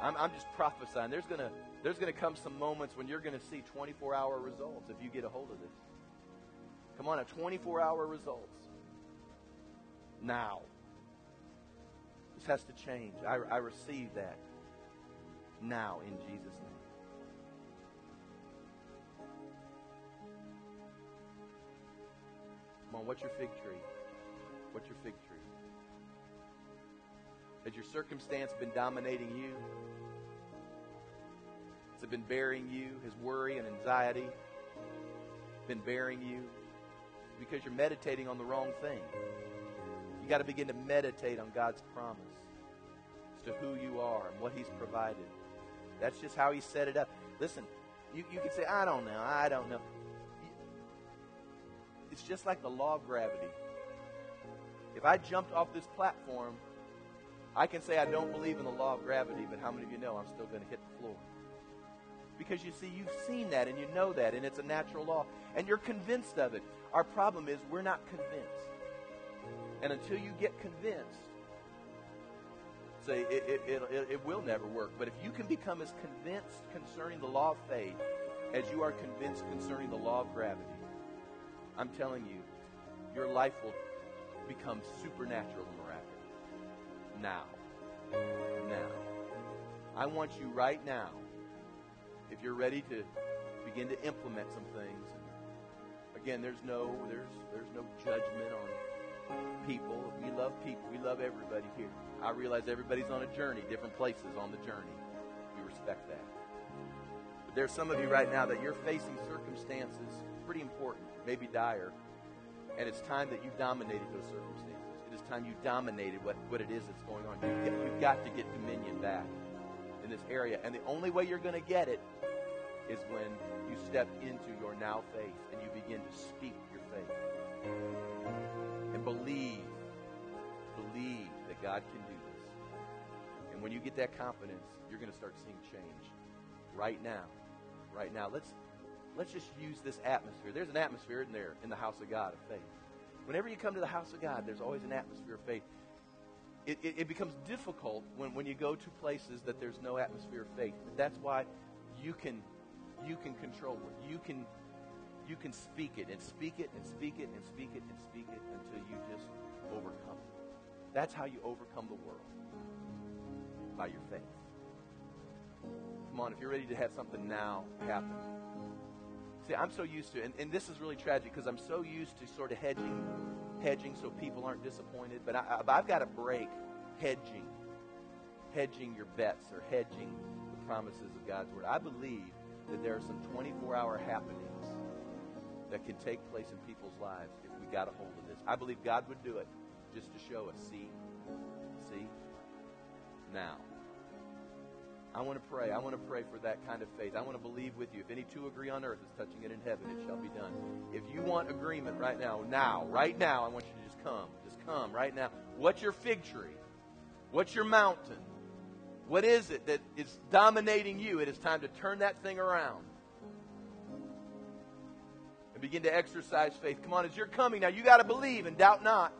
I'm, I'm just prophesying. There's going to there's going to come some moments when you're going to see 24 hour results if you get a hold of this. Come on, a 24 hour results. Now. This has to change. I, I receive that now in Jesus' name. Come on, what's your fig tree? What's your fig tree? Has your circumstance been dominating you? Has it been bearing you? Has worry and anxiety been bearing you? Because you're meditating on the wrong thing. You got to begin to meditate on God's promise as to who you are and what He's provided. That's just how He set it up. Listen, you, you can say, I don't know, I don't know. It's just like the law of gravity. If I jumped off this platform I can say I don't believe in the law of gravity, but how many of you know I'm still going to hit the floor? Because you see, you've seen that and you know that, and it's a natural law, and you're convinced of it. Our problem is we're not convinced. And until you get convinced, say it, it, it, it, will never work. But if you can become as convinced concerning the law of faith as you are convinced concerning the law of gravity, I'm telling you, your life will become supernatural and miraculous now. Now. I want you right now, if you're ready to begin to implement some things. Again, there's no there's there's no judgment on people. We love people. We love everybody here. I realize everybody's on a journey, different places on the journey. We respect that. But there's some of you right now that you're facing circumstances pretty important, maybe dire, and it's time that you dominated those circumstances. It is time you dominated what, what it is that's going on. You get, you've got to get dominion back in this area. And the only way you're going to get it is when you step into your now faith begin to speak your faith. And believe, believe that God can do this. And when you get that confidence, you're going to start seeing change right now. Right now. Let's let's just use this atmosphere. There's an atmosphere in there in the house of God of faith. Whenever you come to the house of God, there's always an atmosphere of faith. It, it, it, becomes difficult when, when you go to places that there's no atmosphere of faith. That's why you can you can control it. You can you can speak it and speak it and speak it and speak it and speak it until you just overcome it. That's how you overcome the world. By your faith. Come on, if you're ready to have something now happen, See, I'm so used to, and, and this is really tragic because I'm so used to sort of hedging, hedging so people aren't disappointed. But I, I've got to break hedging, hedging your bets or hedging the promises of God's word. I believe that there are some 24-hour happenings that can take place in people's lives if we got a hold of this. I believe God would do it just to show us. See, see, now. I want to pray. I want to pray for that kind of faith. I want to believe with you. If any two agree on earth is touching it in heaven, it shall be done. If you want agreement right now, now, right now, I want you to just come. Just come right now. What's your fig tree? What's your mountain? What is it that is dominating you? It is time to turn that thing around begin to exercise faith. Come on, as you're coming now, you got to believe and doubt not.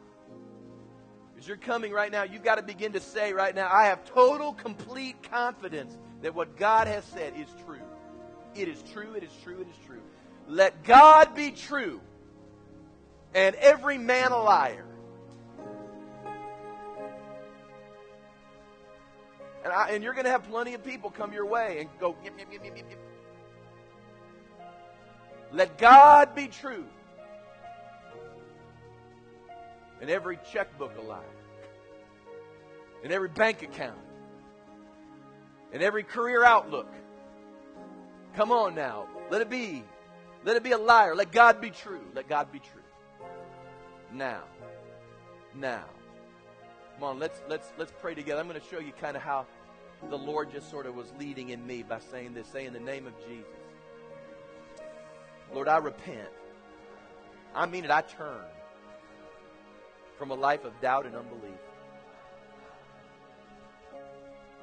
As you're coming right now, you've got to begin to say right now, I have total, complete confidence that what God has said is true. It is true, it is true, it is true. Let God be true and every man a liar. And, I, and you're going to have plenty of people come your way and go, yip, yip, yip. Let God be true and every checkbook alive, and every bank account, and every career outlook. Come on now. Let it be. Let it be a liar. Let God be true. Let God be true. Now. Now. Come on, let's let's let's pray together. I'm going to show you kind of how the Lord just sort of was leading in me by saying this, saying the name of Jesus. Lord, I repent. I mean it, I turn from a life of doubt and unbelief.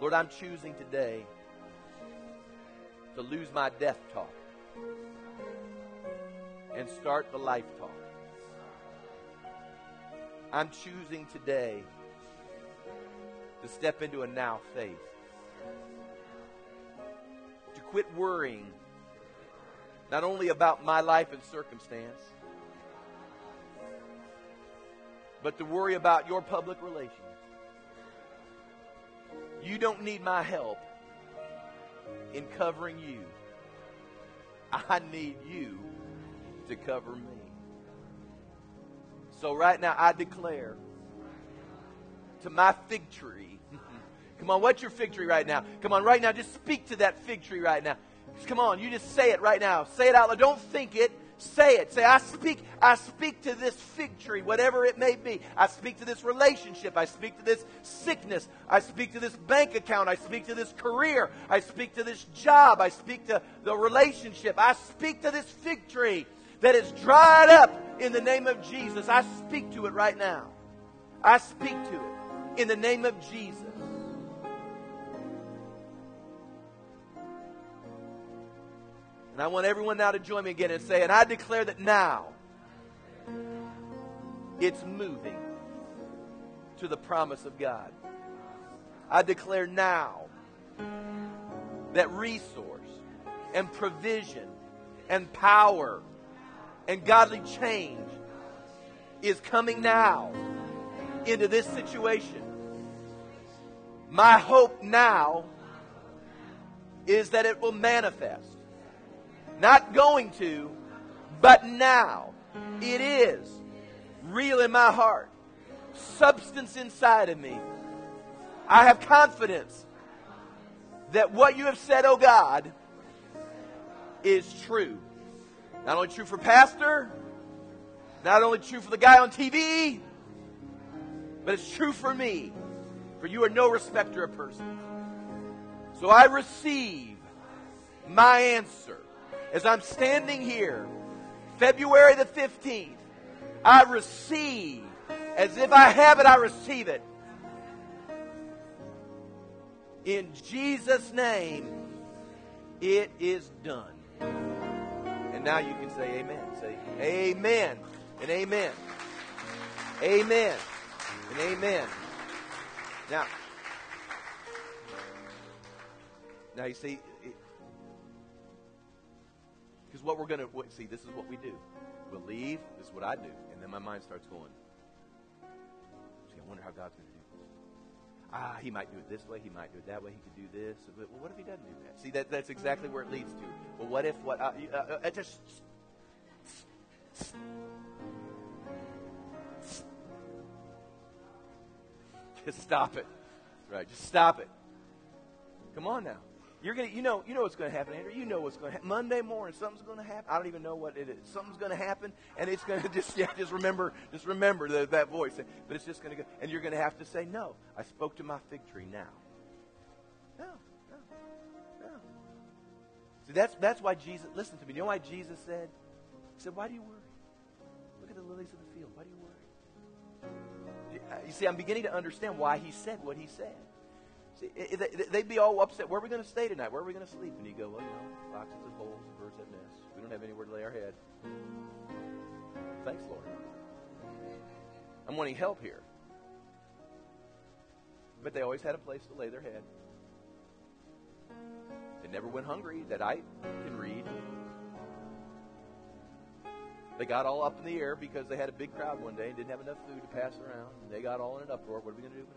Lord, I'm choosing today to lose my death talk and start the life talk. I'm choosing today to step into a now faith. To quit worrying not only about my life and circumstance, but to worry about your public relations. You don't need my help in covering you. I need you to cover me. So right now I declare to my fig tree. (laughs) Come on, what's your fig tree right now? Come on, right now, just speak to that fig tree right now. Come on, you just say it right now. Say it out loud. Don't think it. Say it. Say, I speak, I speak to this fig tree, whatever it may be. I speak to this relationship. I speak to this sickness. I speak to this bank account. I speak to this career. I speak to this job. I speak to the relationship. I speak to this fig tree that is dried up in the name of Jesus. I speak to it right now. I speak to it in the name of Jesus. And I want everyone now to join me again and say, and I declare that now it's moving to the promise of God. I declare now that resource and provision and power and godly change is coming now into this situation. My hope now is that it will manifest. Not going to, but now. It is real in my heart, substance inside of me. I have confidence that what you have said, oh God, is true. Not only true for pastor, not only true for the guy on TV, but it's true for me. For you are no respecter of persons. So I receive my answer as I'm standing here, February the 15th. I receive, as if I have it, I receive it. In Jesus' name, it is done. And now you can say amen. Say amen and amen. Amen and amen. Now, now you see, because what we're going to see, this is what we do. We'll leave. This is what I do, and then my mind starts going. See, I wonder how God's going to do this. ah, he might do it this way, he might do it that way, he could do this. But, well, what if he doesn't do that? See, that, that's exactly where it leads to. Well, what if, what, uh, uh, uh, just, (laughs) just stop it. Right, just stop it. Come on now. You're gonna, you know, you know what's going to happen, Andrew. You know what's going to happen. Monday morning, something's going to happen. I don't even know what it is. Something's going to happen, and it's going (laughs) to just, yeah, just remember, just remember the, that voice. But it's just going to go, and you're going to have to say, "No, I spoke to my fig tree now." No, no, no. See, that's that's why Jesus. Listen to me. You know why Jesus said? He said, "Why do you worry? Look at the lilies of the field. Why do you worry?" You uh, see, I'm beginning to understand why he said what he said. They'd be all upset. Where are we going to stay tonight? Where are we going to sleep? And you go, well, you know, foxes have holes, birds have nests. We don't have anywhere to lay our head. Thanks, Lord. I'm wanting help here. But they always had a place to lay their head. They never went hungry that I can read. They got all up in the air because they had a big crowd one day and didn't have enough food to pass around. They got all in an uproar. What are we going to do?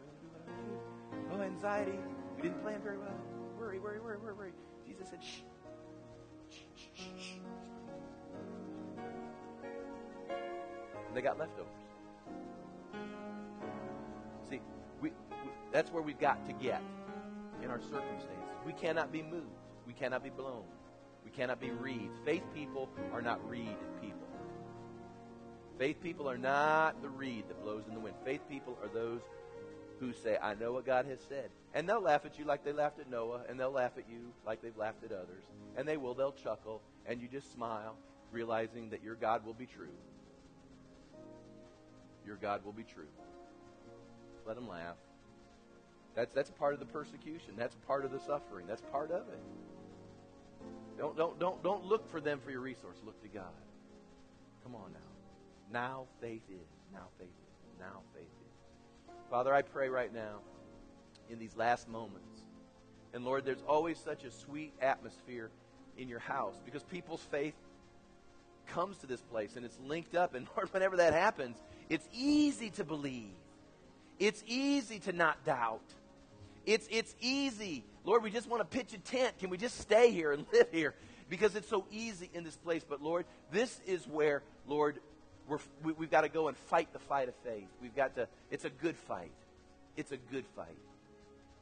Oh, anxiety. We didn't plan very well. Worry, worry, worry, worry, worry. Jesus said, shh. Shh, shh, shh. And they got leftovers. See, we, we, that's where we've got to get in our circumstances. We cannot be moved. We cannot be blown. We cannot be reeds. Faith people are not reed people. Faith people are not the reed that blows in the wind. Faith people are those who say, I know what God has said. And they'll laugh at you like they laughed at Noah, and they'll laugh at you like they've laughed at others. And they will, they'll chuckle, and you just smile, realizing that your God will be true. Your God will be true. Let them laugh. That's, that's part of the persecution. That's part of the suffering. That's part of it. Don't, don't, don't, don't look for them for your resource. Look to God. Come on now. Now faith is. Now faith is. Now. Father, I pray right now in these last moments. And Lord, there's always such a sweet atmosphere in your house because people's faith comes to this place and it's linked up. And (laughs) Lord, whenever that happens, it's easy to believe. It's easy to not doubt. It's, it's easy. Lord, we just want to pitch a tent. Can we just stay here and (laughs) live here? Because it's so easy in this place. But Lord, this is where, Lord, we're, we, have got to go and fight the fight of faith. We've got to, it's a good fight. It's a good fight.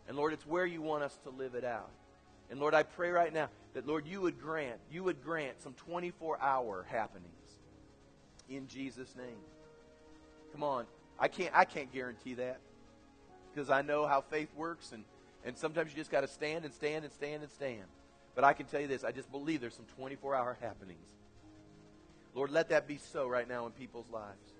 And Lord, it's where you want us to live it out. And Lord, I pray right now that, Lord, you would grant, you would grant some 24 hour happenings in Jesus' name. Come on. I can't, I can't guarantee that because I know how faith works. And, and sometimes you just got to stand and stand and stand and stand. But I can tell you this I just believe there's some 24 hour happenings Lord, let that be so right now in people's lives.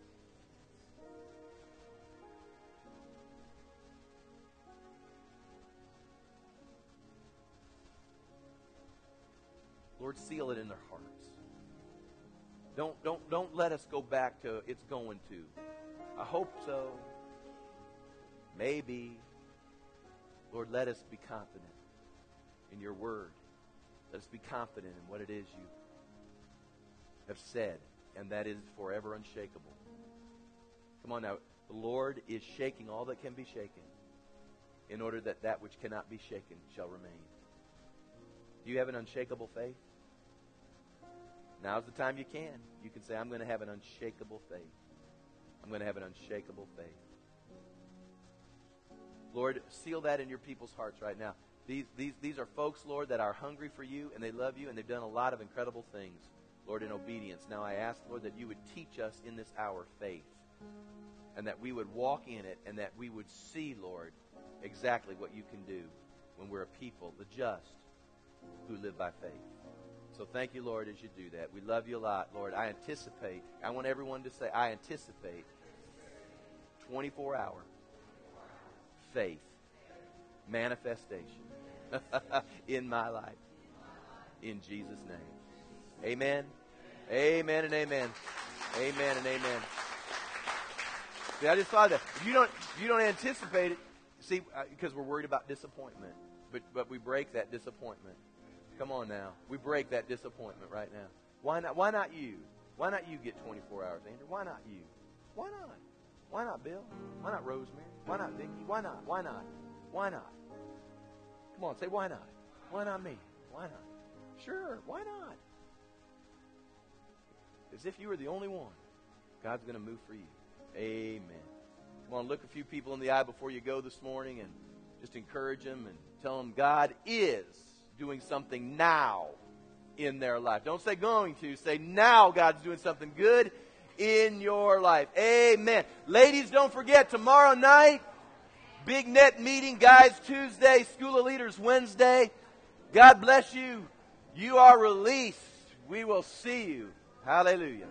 Lord, seal it in their hearts. Don't, don't, don't let us go back to it's going to. I hope so. Maybe. Lord, let us be confident in your word. Let us be confident in what it is you have said, and that is forever unshakable. Come on now. The Lord is shaking all that can be shaken in order that that which cannot be shaken shall remain. Do you have an unshakable faith? Now's the time you can. You can say, I'm going to have an unshakable faith. I'm going to have an unshakable faith. Lord, seal that in your people's hearts right now. These, these, these are folks, Lord, that are hungry for you and they love you and they've done a lot of incredible things, Lord, in obedience. Now I ask, Lord, that you would teach us in this hour faith and that we would walk in it and that we would see, Lord, exactly what you can do when we're a people, the just, who live by faith. So thank you, Lord, as you do that. We love you a lot, Lord. I anticipate, I want everyone to say, I anticipate 24 hour faith manifestation (laughs) in my life. In Jesus' name. Amen. Amen and amen. Amen and amen. See, I just thought that if you don't, if you don't anticipate it, see, because uh, we're worried about disappointment, but but we break that disappointment. Come on now, we break that disappointment right now. Why not? Why not you? Why not you get 24 hours, Andrew? Why not you? Why not? Why not Bill? Why not Rosemary? Why not Vicky? Why not? Why not? Why not? Come on, say why not? Why not me? Why not? Sure, why not? As if you were the only one. God's going to move for you. Amen. Come on, look a few people in the eye before you go this morning and just encourage them and tell them God is doing something now in their life. Don't say going to, say now God's doing something good in your life. Amen. Ladies, don't forget tomorrow night Big Net meeting, guys, Tuesday. School of Leaders, Wednesday. God bless you. You are released. We will see you. Hallelujah.